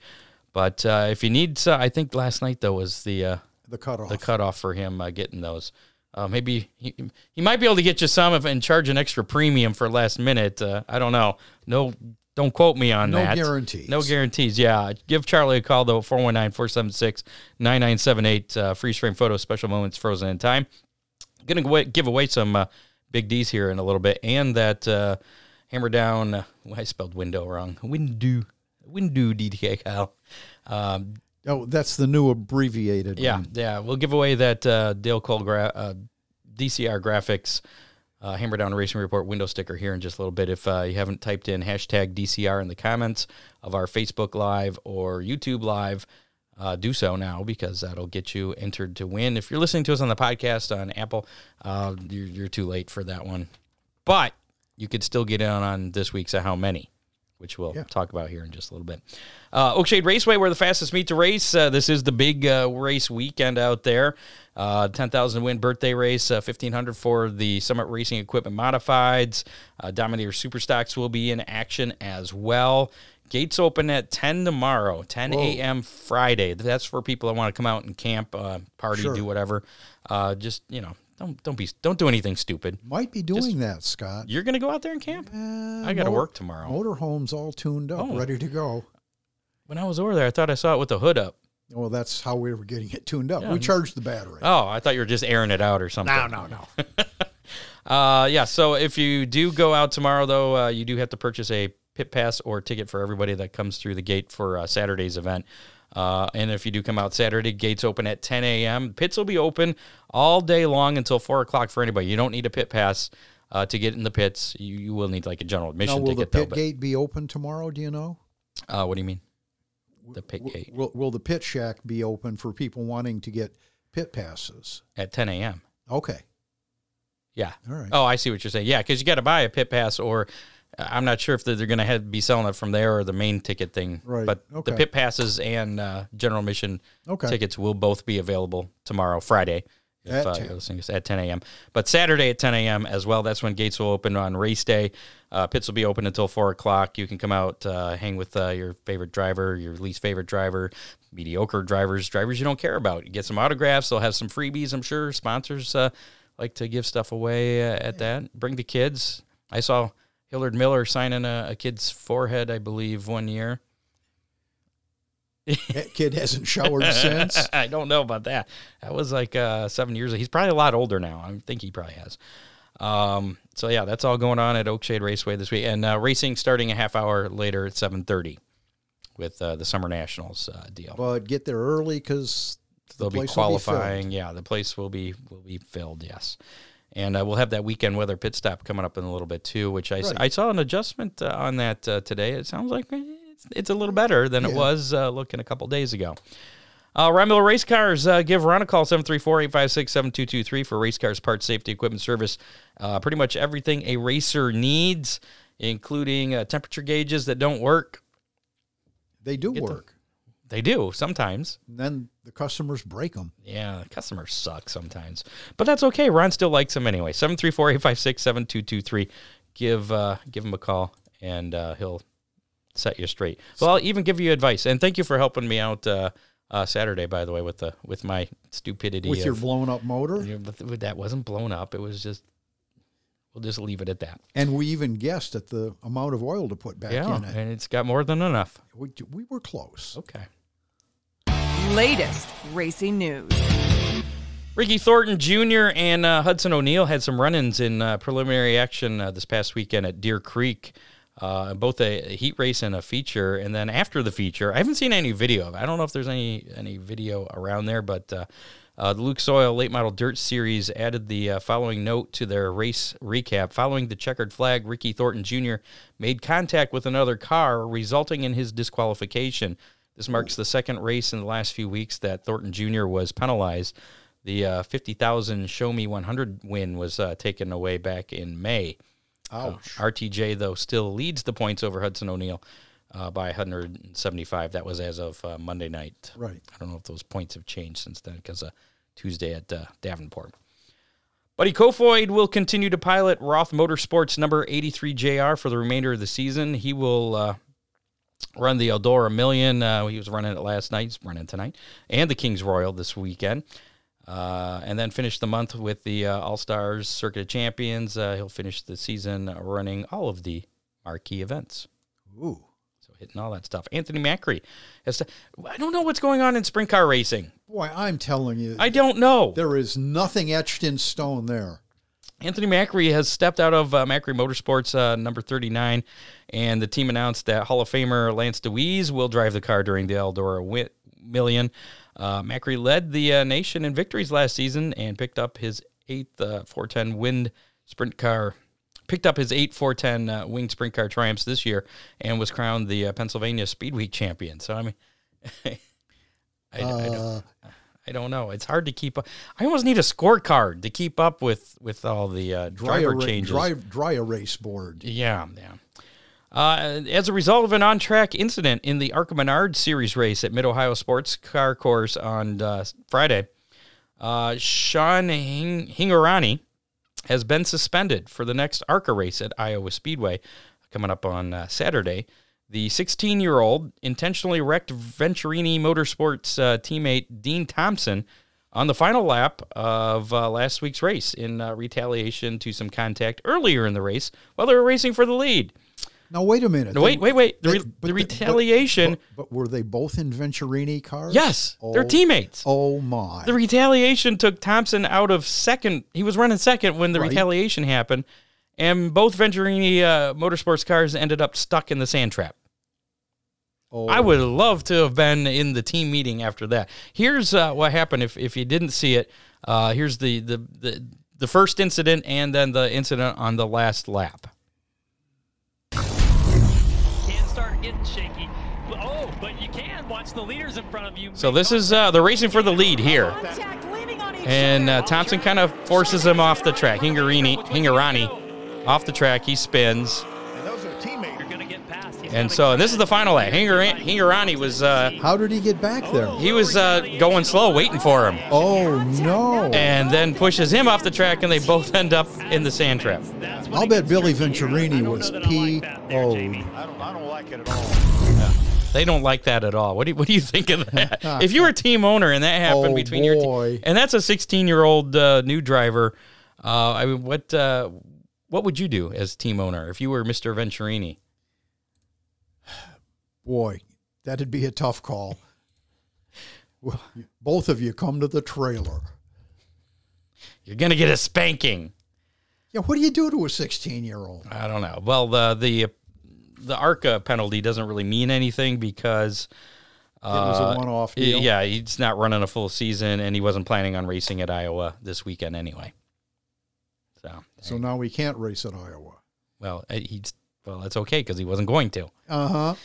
S2: But uh, if you need, uh, I think last night though was the uh,
S3: The cutoff.
S2: the cutoff for him uh, getting those. Uh, maybe he, he might be able to get you some if, and charge an extra premium for last minute. Uh, I don't know. No, don't quote me on
S3: No
S2: that.
S3: No guarantees.
S2: No guarantees. Yeah. Give Charlie a call though, 419 476 9978. uh, Freeze frame photo, special moments frozen in time. To give away some uh, big D's here in a little bit. And that uh, hammer down, uh, I spelled window wrong. Window Windu DKL. Um,
S3: Oh, that's the new abbreviated.
S2: yeah,
S3: one.
S2: yeah. We'll give away that uh, Dale Cole gra- uh, DCR graphics uh, Hammer Down Racing Report window sticker here in just a little bit. If uh, you haven't typed in hashtag DCR in the comments of our Facebook Live or YouTube Live, uh, do so now because that'll get you entered to win. If you're listening to us on the podcast on Apple, uh, you're, you're too late for that one. But you could still get in on this week's How Many, which we'll
S3: Yeah.
S2: talk about here in just a little bit. Uh, Oakshade Raceway, where the fastest meet to race. Uh, this is the big uh, race weekend out there. Uh, 10,000 win birthday race, uh, 1,500 for the Summit Racing Equipment Modifieds. Uh, Dominator Superstocks will be in action as well. Gates open at 10 tomorrow, 10 a.m. Friday. That's for people that want to come out and camp, uh, party,
S3: Sure.
S2: do whatever. Uh, just you know, don't don't be don't do anything stupid.
S3: Might be doing that, Scott.
S2: You're gonna go out there and camp. I got to work tomorrow.
S3: Motorhome's all tuned up,
S2: Oh.
S3: ready to go.
S2: When I was over there, I thought I saw it with the hood up.
S3: Well, that's how we were getting it tuned up.
S2: Yeah.
S3: We charged the battery.
S2: Oh, I thought you were just airing it out or something.
S3: no, no, no.
S2: Uh, yeah. So if you do go out tomorrow, though, uh, you do have to purchase a pit pass or ticket for everybody that comes through the gate for uh, Saturday's event. Uh, and if you do come out Saturday, gates open at 10 a.m. Pits will be open all day long until four o'clock for anybody. You don't need a pit pass uh, to get in the pits. You, you will need like a general admission Now,
S3: will the
S2: ticket, though.
S3: pit
S2: But,
S3: gate be open tomorrow? Do you know?
S2: uh, what do you mean? The pit gate
S3: Will, will the pit shack be open for people wanting to get pit passes?
S2: at 10 a.m.
S3: Okay.
S2: Yeah.
S3: All right.
S2: Oh, I see what you're saying. Yeah, because you got to buy a pit pass, or I'm not sure if they're going to be selling it from there or the main ticket thing.
S3: Right.
S2: But
S3: Okay.
S2: the pit passes and uh, general admission
S3: Okay.
S2: tickets will both be available tomorrow, Friday. If,
S3: At
S2: uh,
S3: 10.
S2: you're listening to this, at 10 a.m. But Saturday at 10 a.m. as well. That's when gates will open on race day. Uh, pits will be open until 4 o'clock. You can come out, uh, hang with uh, your favorite driver, your least favorite driver, mediocre drivers, drivers you don't care about. You get some autographs. They'll have some freebies, I'm sure. Sponsors uh, like to give stuff away uh, at that. Bring the kids. I saw Hillard Miller signing a, a kid's forehead, I believe, one year.
S3: That kid hasn't showered since.
S2: I don't know about that. That was like uh, seven years. ago. He's probably a lot older now. I think he probably has. Um, so yeah, that's all going on at Oakshade Raceway this week, and uh, racing starting a half hour later at seven thirty with uh, the Summer Nationals uh, deal.
S3: But get there early because
S2: They'll be qualifying. yeah, the place will be will be filled. Yes, and uh, we'll have that weekend weather pit stop coming up in a little bit too. Which I,
S3: Right.
S2: I saw an adjustment uh, on that uh, today. It sounds like eh, it's, it's a little better than it was uh, looking a couple days ago. Uh, Race Cars, uh, give Ron a call, 734-856-7223 for race cars, parts, safety, equipment service. Uh, pretty much everything a racer needs, including uh, temperature gauges that don't work.
S3: They do
S2: Get
S3: work.
S2: They do sometimes.
S3: And then the customers break them.
S2: Yeah, customers suck sometimes. But that's okay. Ron still likes them anyway. 734-856-7223. Give uh, give him a call and uh, he'll set you straight. Well, I'll even give you advice. And thank you for helping me out uh, uh, Saturday, by the way, with the with my stupidity.
S3: With your blown up motor.
S2: But th- that wasn't blown up. It was just we'll just leave it at that.
S3: And we even guessed at the amount of oil to put back
S2: yeah,
S3: in it.
S2: and it's got more than enough.
S3: We, we were close.
S2: Okay.
S1: Latest racing news.
S2: Ricky Thornton Jr. and uh, Hudson O'Neal had some run-ins in uh, preliminary action uh, this past weekend at Deer Creek. Uh, both a, a heat race and a feature, and then after the feature, I haven't seen any video of. it. I don't know if there's any any video around there, but uh, uh, the Lucas Oil Late Model Dirt Series added the uh, following note to their race recap: Following the checkered flag, Ricky Thornton Jr. made contact with another car, resulting in his disqualification. This marks the second race in the last few weeks that Thornton Jr. was penalized. The uh, 50,000 Show Me 100 win was uh, taken away back in May.
S3: Ouch.
S2: Uh, RTJ, though, still leads the points over Hudson O'Neal uh, by 175. That was as of uh, Monday night.
S3: Right.
S2: I don't know if those points have changed since then because uh, Tuesday at uh, Davenport. Buddy Kofoid will continue to pilot Roth Motorsports number 83 JR for the remainder of the season. He will uh, run the Eldora Million. Uh, he was running it last night. He's running tonight. And the Kings Royal this weekend. Uh, and then finish the month with the uh, All Stars Circuit of Champions. Uh, he'll finish the season running all of the marquee events.
S3: Ooh.
S2: Hitting all that stuff. Anthony Macri has. To, I don't know what's going on in sprint car racing.
S3: Boy, I'm telling you,
S2: I don't know.
S3: there is nothing etched in stone there.
S2: Anthony Macri has stepped out of uh, Macri Motorsports uh, number 39, and the team announced that Hall of Famer Lance Dewease will drive the car during the Eldora Wi- Million. Uh, Macri led the uh, nation in victories last season and picked up his eighth uh, 410 wing sprint car. Picked up his eight 410 uh, wing sprint car triumphs this year and was crowned the uh, Pennsylvania Speed Week champion. So I mean, I, I don't,
S3: Uh,
S2: I don't know. It's hard to keep up. I almost need a scorecard to keep up with with all the uh,
S3: dry,
S2: driver
S3: erase,
S2: changes.
S3: dry, dry erase board.
S2: Yeah, yeah. Uh, as a result of an on-track incident in the ARCA Menard Series race at Mid Ohio Sports Car Course on uh, Friday, uh, Sean Hing- Hingorani has been suspended for the next ARCA race at Iowa Speedway coming up on uh, Saturday. The 16 year old intentionally wrecked Venturini Motorsports uh, teammate Dean Thompson on the final lap of uh, last week's race in uh, retaliation to some contact earlier in the race while they were racing for the lead.
S3: Now wait a minute.
S2: No, wait, wait, wait. The,
S3: they-
S2: re-
S3: but
S2: the retaliation.
S3: But, but were they both in Venturini cars?
S2: yes, they're
S3: Oh,
S2: teammates.
S3: Oh my!
S2: The retaliation took Thompson out of second. He was running second when the
S3: Right.
S2: retaliation happened, and both Venturini uh, Motorsports cars ended up stuck in the sand trap.
S3: oh,
S2: I would love to have been in the team meeting after that. Here's uh, what happened if, if you didn't see it. Uh, here's the, the, the, the first incident and then the incident on the last lap.
S5: Start getting shaky. Oh, but you can watch the leaders in front of you.
S2: So this is uh, they're racing for the lead here. And uh. Thompson kind of forces him off the track. Hingorani, Hingorani off the track. He spins.
S6: And
S2: so and this is the final lap. Hingar- Hingorani was uh,
S3: How did he get back there?
S2: he was uh, going slow, waiting for him,
S3: Oh no!
S2: and then pushes him off the track, and they both end up in the sand trap.
S3: I'll bet Billy Venturini was
S5: know that I like that there,
S3: P.O.'d.
S5: Jamie.
S6: I don't, like it at all.
S2: They don't like that at all. What do you, what do you think of that? if you were a team owner and that happened
S3: Oh,
S2: between your
S3: boy.
S2: team, and that's a 16 year old uh, new driver, uh, I mean, what uh, what would you do as team owner if you were Mr. Venturini?
S3: Boy, that'd be a tough call. Well, Both of you come to the trailer.
S2: You're gonna get a spanking.
S3: Yeah, what do you do to a 16 year old?
S2: I don't know. Well, the the the ARCA penalty doesn't really mean anything because
S3: It was a
S2: uh,
S3: one off deal.
S2: yeah, he's not running a full season, and he wasn't planning on racing at Iowa this weekend anyway. So,
S3: So now we can't race at Iowa.
S2: well, uh, he's well, that's okay because he wasn't going to.
S3: Uh huh.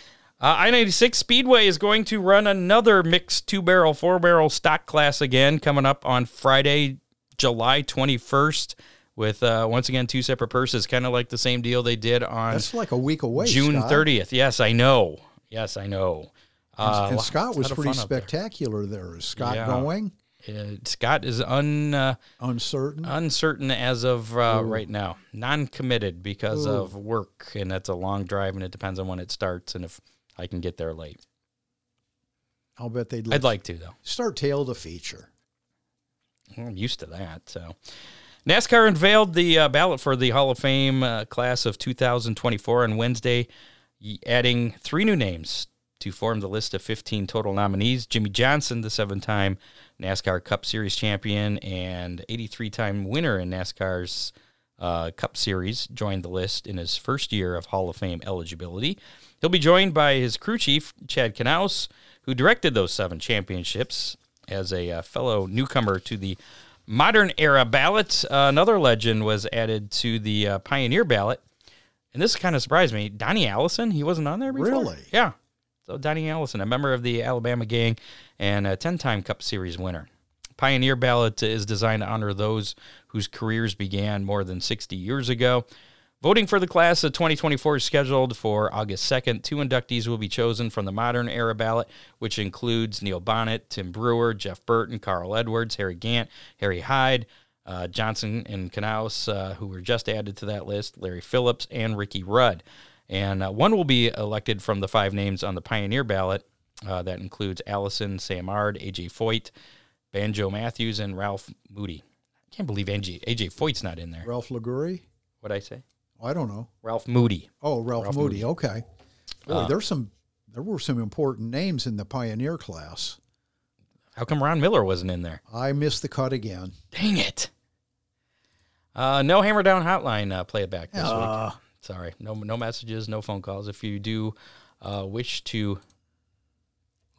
S2: Uh, I 96 Speedway is going to run another mixed two barrel, four barrel stock class again coming up on Friday, July 21st, with uh, once again two separate purses, kind of like the same deal they did on
S3: That's like a week away.
S2: June
S3: Scott.
S2: 30th. Yes, I know. Yes, I know. Uh,
S3: And
S2: lo-
S3: Scott was pretty
S2: up there.
S3: spectacular there. Is Scott
S2: Yeah.
S3: going?
S2: Uh, Scott is un, uh,
S3: Uncertain.
S2: uncertain as of uh, right now, non committed because
S3: Ooh.
S2: of work, and that's a long drive, and it depends on when it starts and if I can get there late.
S3: I'll bet they'd
S2: I'd like to, though.
S3: start tail to feature.
S2: Well, I'm used to that. So, NASCAR unveiled the uh, ballot for the Hall of Fame uh, class of 2024 on Wednesday, adding three new names to form the list of 15 total nominees. Jimmie Johnson, the seven time NASCAR Cup Series champion and 83 time winner in NASCAR's uh, Cup Series, joined the list in his first year of Hall of Fame eligibility. He'll be joined by his crew chief, Chad Knaus, who directed those seven championships as a uh, fellow newcomer to the modern era ballot. Uh, another legend was added to the uh, pioneer ballot. And this kind of surprised me. Donnie Allison, he wasn't on there before?
S3: Really?
S2: Yeah. So Donnie Allison, a member of the Alabama gang and a 10-time Cup Series winner. Pioneer ballot is designed to honor those whose careers began more than 60 years ago. Voting for the class of 2024 is scheduled for August 2nd. Two inductees will be chosen from the modern era ballot, which includes Neil Bonnett, Tim Brewer, Jeff Burton, Carl Edwards, Harry Gant, Harry Hyde, uh, Johnson and Knaus, uh, who were just added to that list, Larry Phillips, and Ricky Rudd. And uh, one will be elected from the five names on the Pioneer ballot. Uh, that includes Allison, Sam Ard, AJ Foyt, Banjo Matthews, and Ralph Moody. I can't believe AJ, AJ Foyt's not in there.
S3: Ralph Liguri?
S2: What'd I say?
S3: I don't know.
S2: Ralph Moody.
S3: Oh, Ralph,
S2: Ralph
S3: Moody.
S2: Moody.
S3: Okay.
S2: Uh,
S3: there's some. There were some important names in the pioneer class.
S2: How come Ron Miller wasn't in there?
S3: I missed the cut again.
S2: Dang it. Uh, no hammer down hotline uh, play it back this
S3: Ah.
S2: week. Sorry, no no messages, no phone calls. If you do uh, wish to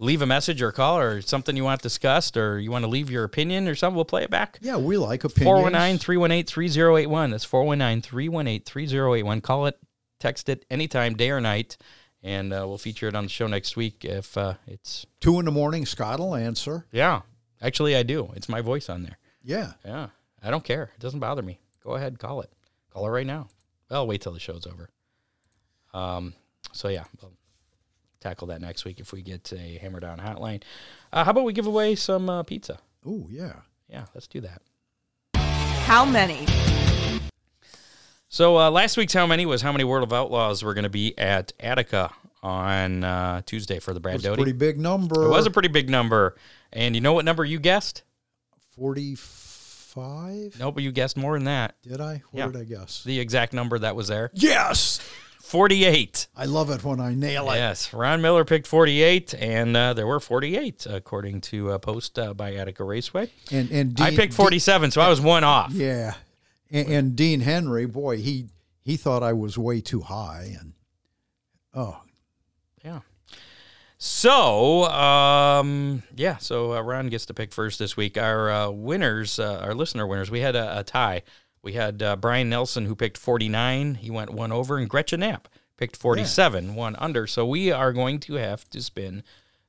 S2: leave a message or call or something you want discussed or you want to leave your opinion or something, we'll play it back.
S3: Yeah, we like opinions.
S2: 419 318 3081. That's 419 318 3081. Call it, text it anytime, day or night, and uh, we'll feature it on the show next week if uh, it's,
S3: Two in the morning, Scott will answer.
S2: yeah. Actually, I do. It's my voice on there.
S3: Yeah.
S2: Yeah. I don't care. It doesn't bother me. Go ahead, call it. Call it right now. Well, wait till the show's over. Um, so yeah, we'll tackle that next week if we get a hammer down hotline. Uh, how about we give away some uh, pizza?
S3: Oh, yeah.
S2: Yeah, let's do that.
S1: How many?
S2: So uh, last week's how many was how many World of Outlaws were going to be at Attica on uh, Tuesday for the Brad
S3: It's a
S2: Doty.
S3: pretty big number.
S2: It was a pretty big number, and you know what number you guessed?
S3: 45?
S2: Nope, you guessed more than that.
S3: Did I? What
S2: Yeah.
S3: did I guess?
S2: The exact number that was there,
S3: Yes!
S2: Forty-eight.
S3: I love it when I nail it.
S2: Yes, Ron Miller picked 48, and uh, there were 48 according to a post uh, by Attica Raceway.
S3: And, and Dean,
S2: I picked 47, so I was one off.
S3: Yeah. And, and Dean Henry, boy, he he thought I was way too high. And oh,
S2: Yeah. So, um, yeah, so uh, Ron gets to pick first this week. Our uh, winners, uh, our listener winners, we had a, a tie. We had uh, Brian Nelson who picked 49. He went one over, and Gretchen Knapp picked 47, one under. So we are going to have to spin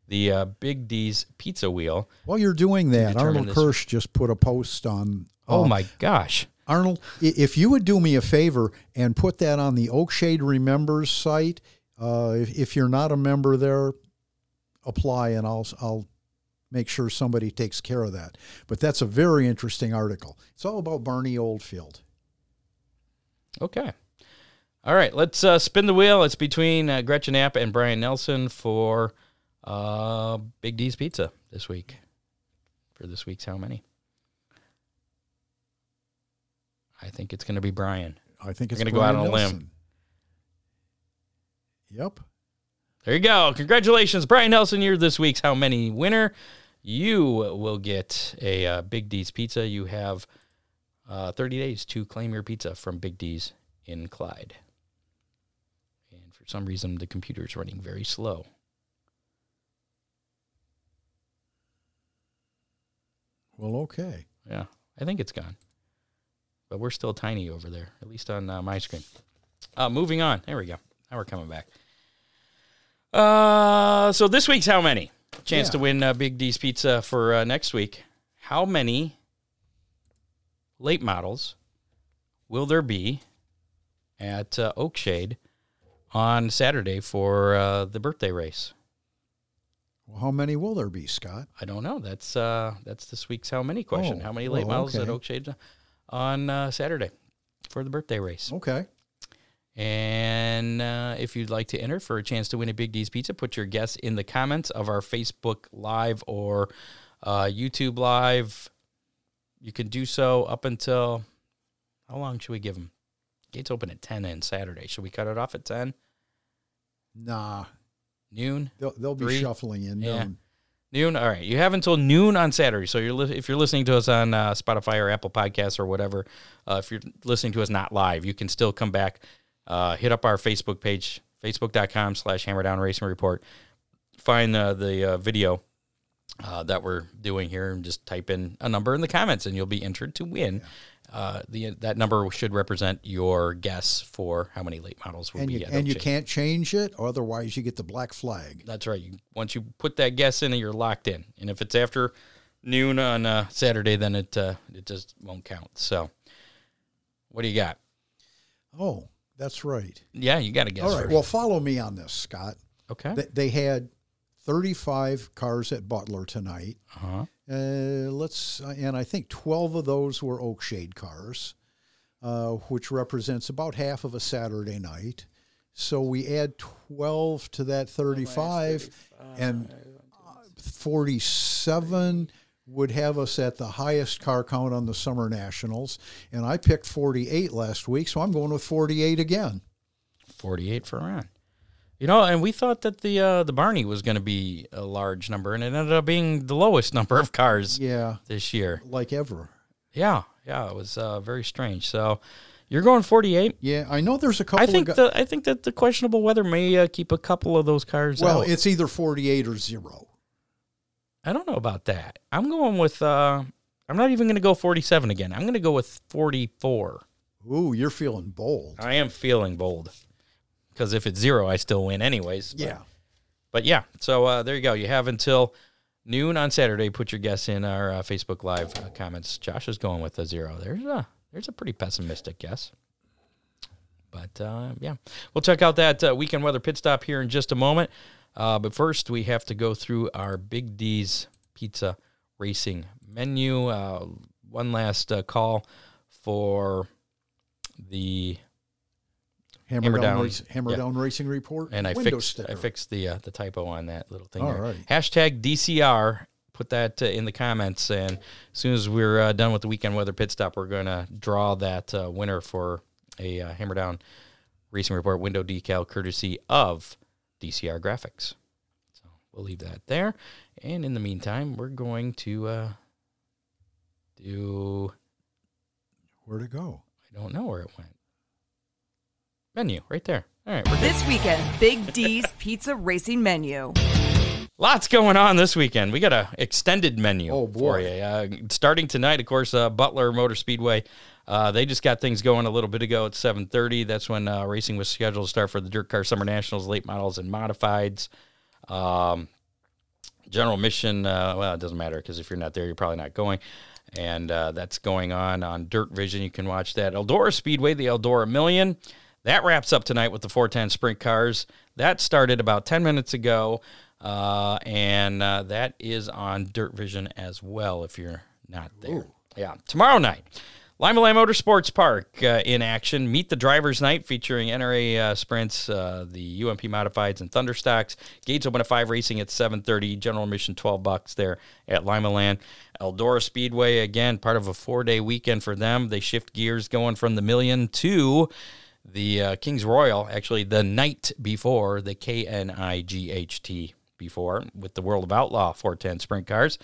S2: the uh, Big D's pizza wheel.
S3: while you're doing that, Arnold
S2: this.
S3: Kirsch just put a post on.
S2: Oh,
S3: uh,
S2: my gosh.
S3: Arnold, if you would do me a favor and put that on the Oakshade Remembers site, uh, if, if you're not a member there, apply and I'll I'll make sure somebody takes care of that. But that's a very interesting article. It's all about Barney Oldfield.
S2: Okay. All right, let's uh, spin the wheel. It's between uh, Gretchen Knapp and Brian Nelson for uh, Big D's Pizza this week. For this week's How Many? I think it's going to be Brian.
S3: I think it's
S2: gonna go out on a limb.
S3: Yep.
S2: There you go. Congratulations, Brian Nelson. You're this week's How Many winner. You will get a uh, Big D's Pizza. You have uh, 30 days to claim your pizza from Big D's in Clyde. And for some reason, the computer is running very slow.
S3: Well, okay.
S2: Yeah, I think it's gone. But we're still tiny over there, at least on uh, my screen. Uh, moving on. There we go. Now we're coming back. Uh, so this week's how many? Chance
S3: Yeah.
S2: to win uh, Big D's Pizza for uh, next week. How many late models will there be at uh, Oakshade on Saturday for uh, the birthday race?
S3: Well, how many will there be, Scott?
S2: I don't know. That's uh, that's this week's how many question.
S3: Oh,
S2: how many late
S3: well,
S2: models at
S3: okay.
S2: Oakshade on uh, Saturday for the birthday race?
S3: Okay.
S2: And uh, if you'd like to enter for a chance to win a Big D's Pizza, put your guess in the comments of our Facebook Live or uh, YouTube Live. You can do so up until how long should we give them? Gates open at ten on Saturday. Should we cut it off at ten
S3: Nah,
S2: noon?
S3: they'll, they'll be
S2: Three?
S3: shuffling in.
S2: Yeah.
S3: noon.
S2: Noon. All right. You have until noon on Saturday. So you're li- if you're listening to us on uh, Spotify or Apple Podcasts or whatever, uh, if you're listening to us not live, you can still come back, uh, hit up our Facebook page, facebook.com slash hammer down racing report. Find uh, the uh, video uh, that we're doing here and just type in a number in the comments and you'll be entered to win. Uh, the that number should represent your guess for how many late models will
S3: And
S2: be
S3: you and you
S2: Oakshade.
S3: can't change it, otherwise you get the black flag.
S2: That's right. You, once you put that guess in, you're locked in. And if it's after noon on uh, Saturday, then it uh, it just won't count. So, what do you got?
S3: Oh, that's right.
S2: Yeah, you got to guess.
S3: All right.
S2: first.
S3: Well, follow me on this, Scott.
S2: okay.
S3: They, they had 35 cars at Butler tonight.
S2: uh-huh.
S3: Uh, let's and I think 12 of those were Oakshade cars, uh, which represents about half of a Saturday night. So we add 12 to that 35, and 47 would have us at the highest car count on the Summer Nationals. And I picked 48 last week, so I'm going with 48 again.
S2: 48 for Ron. You know, and we thought that the uh, the Barney was going to be a large number, and it ended up being the lowest number of cars
S3: Yeah,
S2: this year.
S3: like ever.
S2: Yeah, yeah, it was uh, very strange. So you're going 48.
S3: Yeah, I know there's a couple
S2: I think
S3: of
S2: the I think that the questionable weather may uh, keep a couple of those cars
S3: well,
S2: out.
S3: it's either 48 or 0.
S2: I don't know about that. I'm going with. Uh, I'm not even going to go 47 again. I'm going to go with 44.
S3: Ooh, you're feeling bold.
S2: I am feeling bold because if it's zero, I still win anyways.
S3: Yeah.
S2: But yeah, so uh, there you go. You have until noon on Saturday. Put your guess in our uh, Facebook Live uh, comments. Josh is going with a zero. There's a there's a pretty pessimistic guess. But uh, yeah, we'll check out that uh, weekend weather pit stop here in just a moment. Uh, but first, we have to go through our Big D's Pizza Racing menu. Uh, one last uh, call for the
S3: Hammer,
S2: Hammer
S3: down,
S2: down.
S3: Race, Hammer
S2: Yeah.
S3: down racing report.
S2: and I fixed
S3: sticker.
S2: I fixed the uh, the typo on that little thing. there.
S3: Alrighty.
S2: Hashtag DCR. Put that uh, in the comments, and as soon as we're uh, done with the weekend weather pit stop, we're going to draw that uh, winner for a uh, Hammer Down Racing Report window decal, courtesy of DCR Graphics. So we'll leave that there, and in the meantime, we're going to uh, do.
S3: Where'd it go?
S2: I don't know where it went. Menu right there. All right, we're good.
S1: This weekend's Big D's Pizza Racing Menu.
S2: Lots going on this weekend. We got a extended menu
S3: Oh,
S2: for
S3: boy.
S2: you. Uh, starting tonight, of course, uh, Butler Motor Speedway. Uh, they just got things going a little bit ago at 7:30. That's when uh, racing was scheduled to start for the Dirt Car Summer Nationals, late models and modifieds. Um, general mission. Uh, well, it doesn't matter because if you're not there, you're probably not going. And uh, that's going on on Dirt Vision. You can watch that. Eldora Speedway, the Eldora Million. That wraps up tonight with the 410 sprint cars. That started about 10 minutes ago, uh, and uh, that is on Dirt Vision as well if you're not there. Yeah. Tomorrow night, Limaland Motorsports Park uh, in action. Meet the Drivers Night featuring NRA uh, sprints, uh, the UMP Modifieds, and Thunderstocks. Gates open at 5 racing at 7.30. General admission 12 bucks there at Limaland. Eldora Speedway, again, part of a four-day weekend for them. They shift gears going from the Million to the uh, King's Royal, actually the night before the KNIGHT before with the World of Outlaw 410 sprint cars.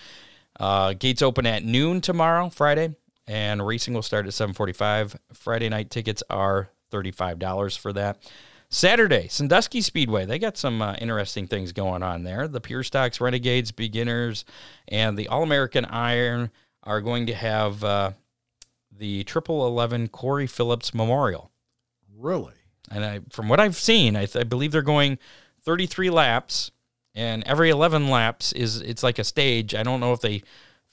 S2: Uh, gates open at noon tomorrow, Friday, and racing will start at 7:45. Friday night tickets are $35 for that. Saturday, Sandusky Speedway. They got some uh, interesting things going on there. The Pure Stocks, Renegades, Beginners, and the All American Iron are going to have uh, the Triple Eleven Corey Phillips Memorial.
S3: Really?
S2: And I, from what I've seen, I, th- I believe they're going 33 laps, and every 11 laps is it's like a stage. I don't know if they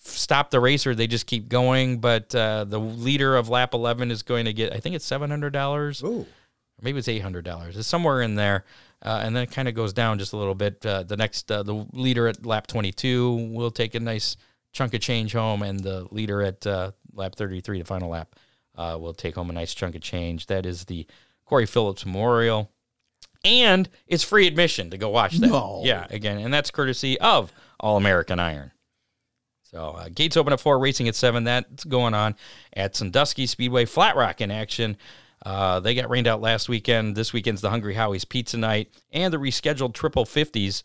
S2: stop the racer. they just keep going, but uh, the leader of lap 11 is going to get, I think it's $700
S3: Ooh.
S2: maybe it's eight hundred dollars. It's somewhere in there, uh, and then it kind of goes down just a little bit. Uh, the next, uh, the leader at lap twenty two will take a nice chunk of change home, and the leader at uh, lap thirty three, the final lap, uh, will take home a nice chunk of change. That is the Corey Phillips Memorial, and it's free admission to go watch that.
S3: No.
S2: Yeah, again, and that's courtesy of All American Iron. So uh, gates open at four, racing at seven. That's going on at Sandusky Speedway. Flat Rock in action. Uh, they got rained out last weekend. This weekend's the Hungry Howie's Pizza Night and the rescheduled Triple Fifties.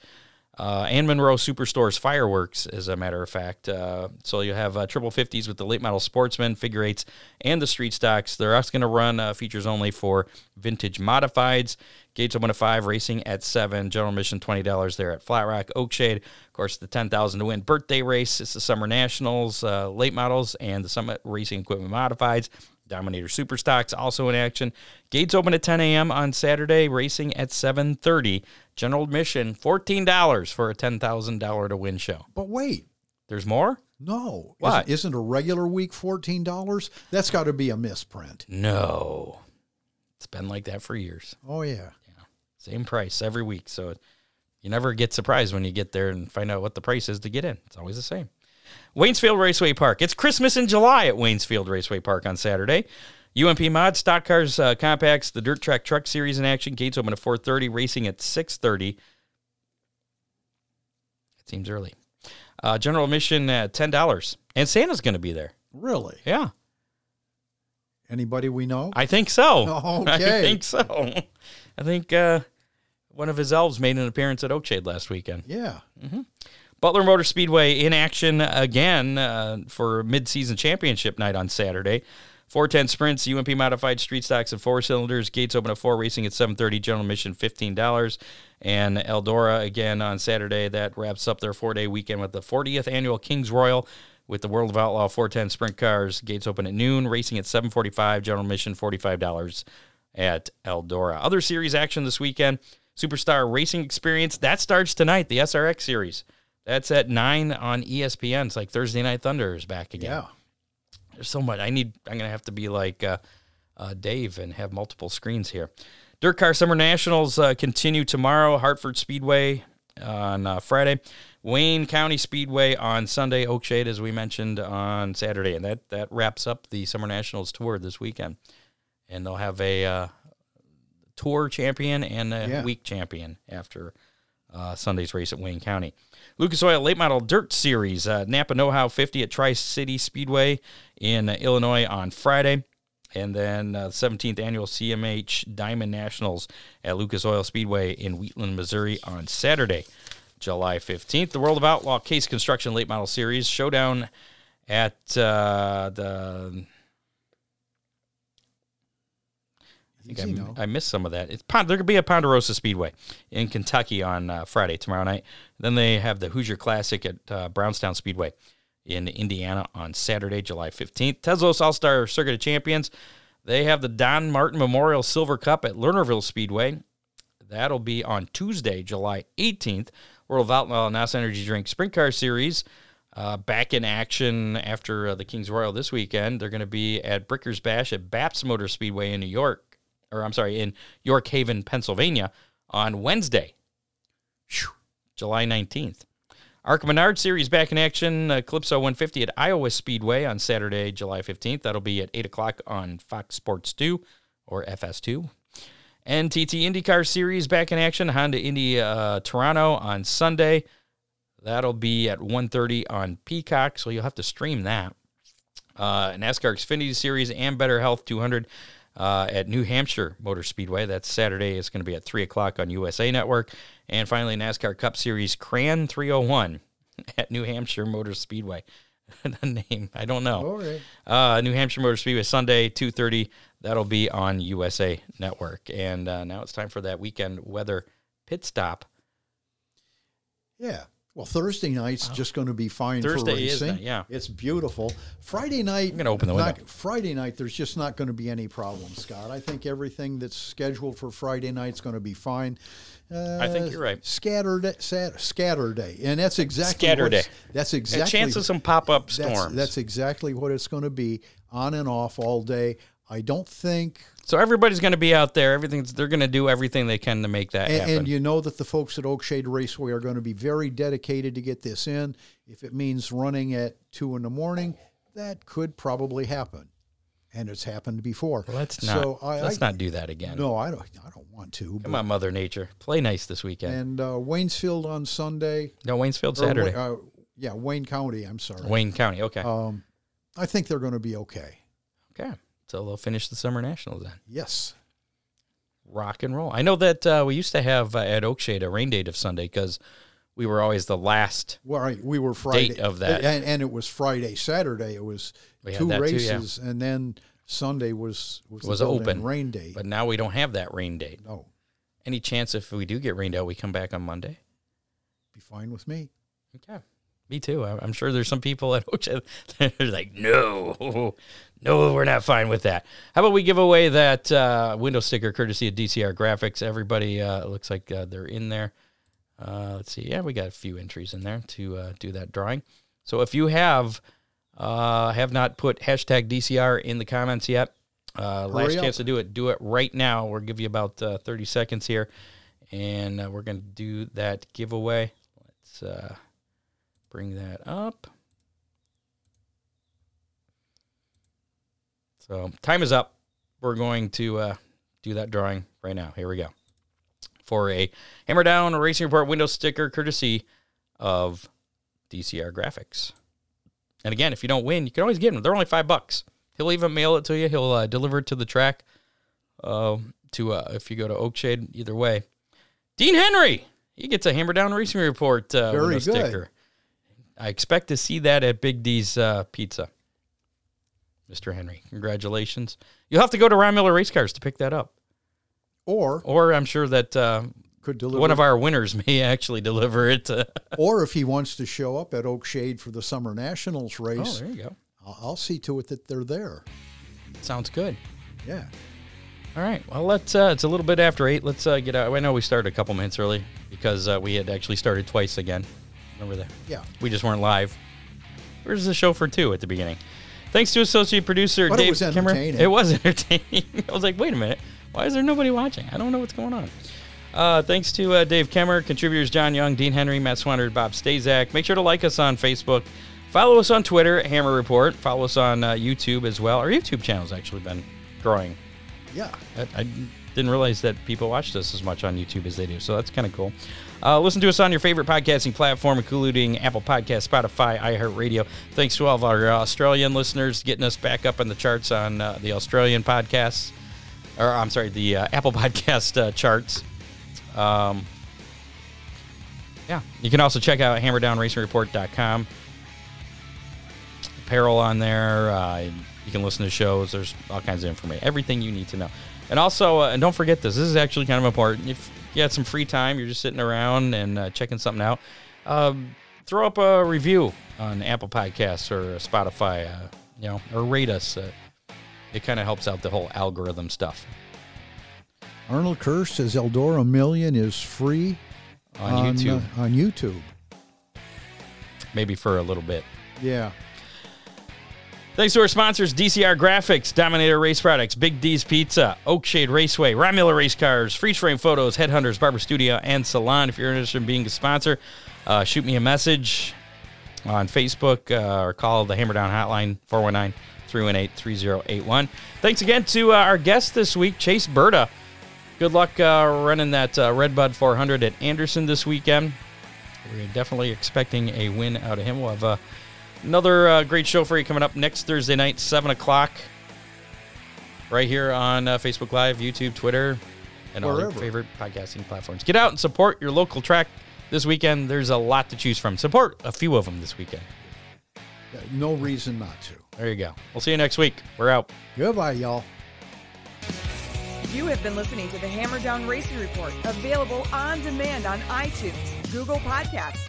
S2: Uh, and Monroe Superstores fireworks, as a matter of fact. Uh, so you'll have uh, triple fifties with the late model sportsmen, figure eights, and the street stocks. They're also going to run uh, features only for vintage modifieds. Gates open at five, racing at seven. General admission twenty dollars there at Flat Rock, Oakshade. Of course, the ten thousand to win birthday race. It's the Summer Nationals, uh, late models, and the Summit Racing Equipment modifieds. Dominator Super Stocks also in action. Gates open at 10 a.m. on Saturday, racing at 7:30. General admission $14 for a $10,000 to win show.
S3: But wait,
S2: There's more?
S3: no.
S2: What?
S3: Isn't, isn't a regular week fourteen dollars? That's got to be a misprint.
S2: No. It's been like that for years.
S3: Oh yeah.
S2: Same price every week. So you never get surprised when you get there and find out what the price is to get in. It's always the same. Waynesfield Raceway Park. It's Christmas in July at Waynesfield Raceway Park on Saturday. UMP Mod, Stock Cars, uh, Compacts, the Dirt Track Truck Series in action. Gates open at 4.30, racing at 6.30. It seems early. Uh, general admission at $10. And Santa's going to be there.
S3: Really?
S2: Yeah,
S3: Anybody we know?
S2: I think so.
S3: Okay.
S2: I think so. I think uh, one of his elves made an appearance at Oakshade last weekend.
S3: yeah.
S2: Butler Motor Speedway in action again uh, for midseason championship night on Saturday. 410 sprints, UMP modified street stocks and four cylinders. Gates open at four, racing at 7:30. General admission $15. And Eldora again on Saturday. That wraps up their four-day weekend with the 40th annual Kings Royal with the World of Outlaw 410 sprint cars. Gates open at noon, racing at 7:45. General admission $45 at Eldora. Other series action this weekend. Superstar Racing Experience that starts tonight. The SRX series. That's at nine on ESPN. It's like Thursday Night Thunder is back again.
S3: Yeah.
S2: There's so much. I need. I'm gonna have to be like uh, uh, Dave and have multiple screens here. Dirt Car Summer Nationals uh, continue tomorrow. Hartford Speedway on uh, Friday, Wayne County Speedway on Sunday, Oakshade as we mentioned on Saturday, and that that wraps up the Summer Nationals tour this weekend. And they'll have a uh, tour champion and a
S3: Yeah.
S2: week champion after uh, Sunday's race at Wayne County. Lucas Oil Late Model Dirt Series, uh, Napa Know How 50 at Tri City Speedway in uh, Illinois on Friday. And then uh, 17th Annual CMH Diamond Nationals at Lucas Oil Speedway in Wheatland, Missouri on Saturday, July 15th. The World of Outlaw Case Construction Late Model Series Showdown at uh, the. I I,
S3: Easy now.
S2: I missed some of that. It's Pond, there could be a Ponderosa Speedway in Kentucky on uh, Friday tomorrow night. Then they have the Hoosier Classic at uh, Brownstown Speedway in Indiana on Saturday, July 15th. Tezos All Star Circuit of Champions. They have the Don Martin Memorial Silver Cup at Lernerville Speedway. That'll be on Tuesday, July 18th. World of Outlaw NOS Energy Drink Sprint Car Series uh, back in action after uh, the Kings Royal this weekend. They're going to be at Brickers Bash at Baps Motor Speedway in New York, or I'm sorry, in York Haven, Pennsylvania on Wednesday, Phew, July 19th. ARCA Menard Series back in action. Uh, Calypso 150 at Iowa Speedway on Saturday, July 15th. That'll be at 8 o'clock on Fox Sports 2 or FS2. NTT IndyCar Series back in action. Honda Indy uh, Toronto on Sunday. That'll be at 1.30 on Peacock, so you'll have to stream that. Uh, NASCAR Xfinity Series Ambetter Health 200 uh, at New Hampshire Motor Speedway. That's Saturday. It's going to be at 3 o'clock on USA Network. And finally, NASCAR Cup Series Crayon 301 at New Hampshire Motor Speedway. the name, I don't know.
S3: All right.
S2: Uh, New Hampshire Motor Speedway Sunday, two thirty. That'll be on USA Network. And uh, now it's time for that weekend weather pit stop.
S3: Yeah. Well, Thursday night's just going to be fine
S2: Thursday
S3: for
S2: is
S3: racing.
S2: yeah.
S3: it's beautiful. Friday night,
S2: I'm gonna open the
S3: not-
S2: window.
S3: Friday night, there's just not going to be any problems, Scott. I think everything that's scheduled for Friday night's going to be fine. Uh,
S2: I think you're right.
S3: Scattered, sat, scatter day, and that's exactly
S2: Scatter
S3: what's-
S2: day.
S3: That's
S2: A
S3: exactly
S2: chance of some pop up
S3: that's, that's exactly what it's going to be, on and off all day. I don't think
S2: so everybody's going to be out there. Everything's they're going to do everything they can to make that
S3: And,
S2: happen.
S3: and you know that the folks at Oakshade Raceway are going to be very dedicated to get this in. If it means running at two in the morning, that could probably happen, and it's happened before.
S2: let's not
S3: So I,
S2: let's
S3: I-
S2: not do that again.
S3: No, I don't. I don't want to.
S2: Come on, Mother Nature, play nice this weekend.
S3: And uh, Waynesfield on Sunday.
S2: no, Waynesfield
S3: or Wa-
S2: Saturday,
S3: uh, yeah, Wayne County. I'm sorry.
S2: Wayne County. Okay,
S3: Um, I think they're going to be okay.
S2: okay. So they'll finish the summer nationals then.
S3: Yes.
S2: rock and roll. I know that uh, we used to have uh, at Oakshade a rain date of Sunday because we were always the last.
S3: Well, right, we were Friday
S2: of that.
S3: and, and it was Friday, Saturday. It was
S2: We
S3: two
S2: that too, yeah.
S3: races, and then Sunday was was,
S2: Was open.
S3: rain date.
S2: But now we don't have that rain date.
S3: no,
S2: Any chance if we do get rained out, we come back on Monday?
S3: be fine with me.
S2: Okay. Me too. I'm sure there's some people at Oakshade they're like, no, no, we're not fine with that. How about we give away that uh, window sticker courtesy of DCR Graphics? Everybody uh, looks like uh, they're in there. Uh, let's see. Yeah, we got a few entries in there to uh, do that drawing. So if you have uh, have not put hashtag DCR in the comments yet, uh, last
S3: up.
S2: chance to do it. Do it right now. We'll give you about uh, 30 seconds here, and uh, we're going to do that giveaway. Let's uh, bring that up. So time is up. We're going to uh, do that drawing right now. Here we go. For a Hammer Down Racing Report window sticker courtesy of DCR Graphics. And again, if you don't win, you can always get them. They're only five bucks. He'll even mail it to you. He'll uh, deliver it to the track. Uh, to uh, if you go to Oakshade, either way. Dean Henry, he gets a Hammer Down Racing Report uh,
S3: Very good.
S2: sticker. I expect to see that at Big D's uh, Pizza. Mr. Henry, congratulations. You'll have to go to Ron Miller Race Cars to pick that up.
S3: Or
S2: Or I'm sure that uh,
S3: could deliver
S2: one of our winners may actually deliver it. To,
S3: or if he wants to show up at Oakshade for the Summer Nationals
S2: oh,
S3: race,
S2: there you go.
S3: I'll, I'll see to it that they're there.
S2: Sounds good.
S3: Yeah.
S2: All right. Well, let's. Uh, it's a little bit after eight. Let's uh, get out. I know we started a couple minutes early because uh, we had actually started twice again. Remember that?
S3: Yeah.
S2: We just weren't live. Where's the show for two at the beginning? Thanks to associate producer
S3: But it
S2: Dave
S3: was
S2: Kimmer. It was entertaining. I was like, wait a minute, why is there nobody watching? I don't know what's going on. Uh, thanks to uh, Dave Kemmer, contributors John Young, Dean Henry, Matt Swanner, Bob Stazak. Make sure to like us on Facebook. Follow us on Twitter at Hammer Report. Follow us on uh, YouTube as well. Our YouTube channel's actually been growing.
S3: Yeah.
S2: I, I didn't realize that people watched us as much on YouTube as they do, so that's kind of cool. Uh, listen to us on your favorite podcasting platform, including Apple Podcast, Spotify, iHeartRadio. Thanks to all of our Australian listeners getting us back up in the charts on uh, the Australian podcasts, or I'm sorry, the uh, Apple Podcast uh, charts. Um, yeah, you can also check out HammerdownRacingReport.com. Apparel on there. Uh, you can listen to shows. There's all kinds of information, everything you need to know. And also, uh, and don't forget this. This is actually kind of important. If you had some free time, you're just sitting around and uh, checking something out. Um, throw up a review on Apple Podcasts or Spotify, uh, you know, or rate us. Uh, it kind of helps out the whole algorithm stuff
S3: Arnold Kerr says Eldora Million is free
S2: on, YouTube,
S3: uh, on YouTube.
S2: maybe for a little bit.
S3: Yeah.
S2: Thanks to our sponsors, DCR Graphics, Dominator Race Products, Big D's Pizza, Oakshade Raceway, Miller Race Cars, Freeze Frame Photos, Headhunters, Barber Studio, and Salon. If you're interested in being a sponsor, uh, shoot me a message on Facebook uh, or call the Hammer Down Hotline, 419 318 3081. Thanks again to uh, our guest this week, Chase Burda. Good luck uh, running that uh, Redbud 400 at Anderson this weekend. We're definitely expecting a win out of him. We'll have uh, another uh, great show for you coming up next Thursday night, 7 o'clock, right here on uh, Facebook Live, YouTube, Twitter, and all your favorite podcasting platforms. Get out and support your local track this weekend. There's a lot to choose from. Support a few of them this weekend.
S3: Yeah, No reason not to.
S2: There you go. We'll see you next week. We're out.
S3: Goodbye, y'all.
S1: You have been listening to the Hammer Down Racing Report, available on demand on iTunes, Google Podcasts,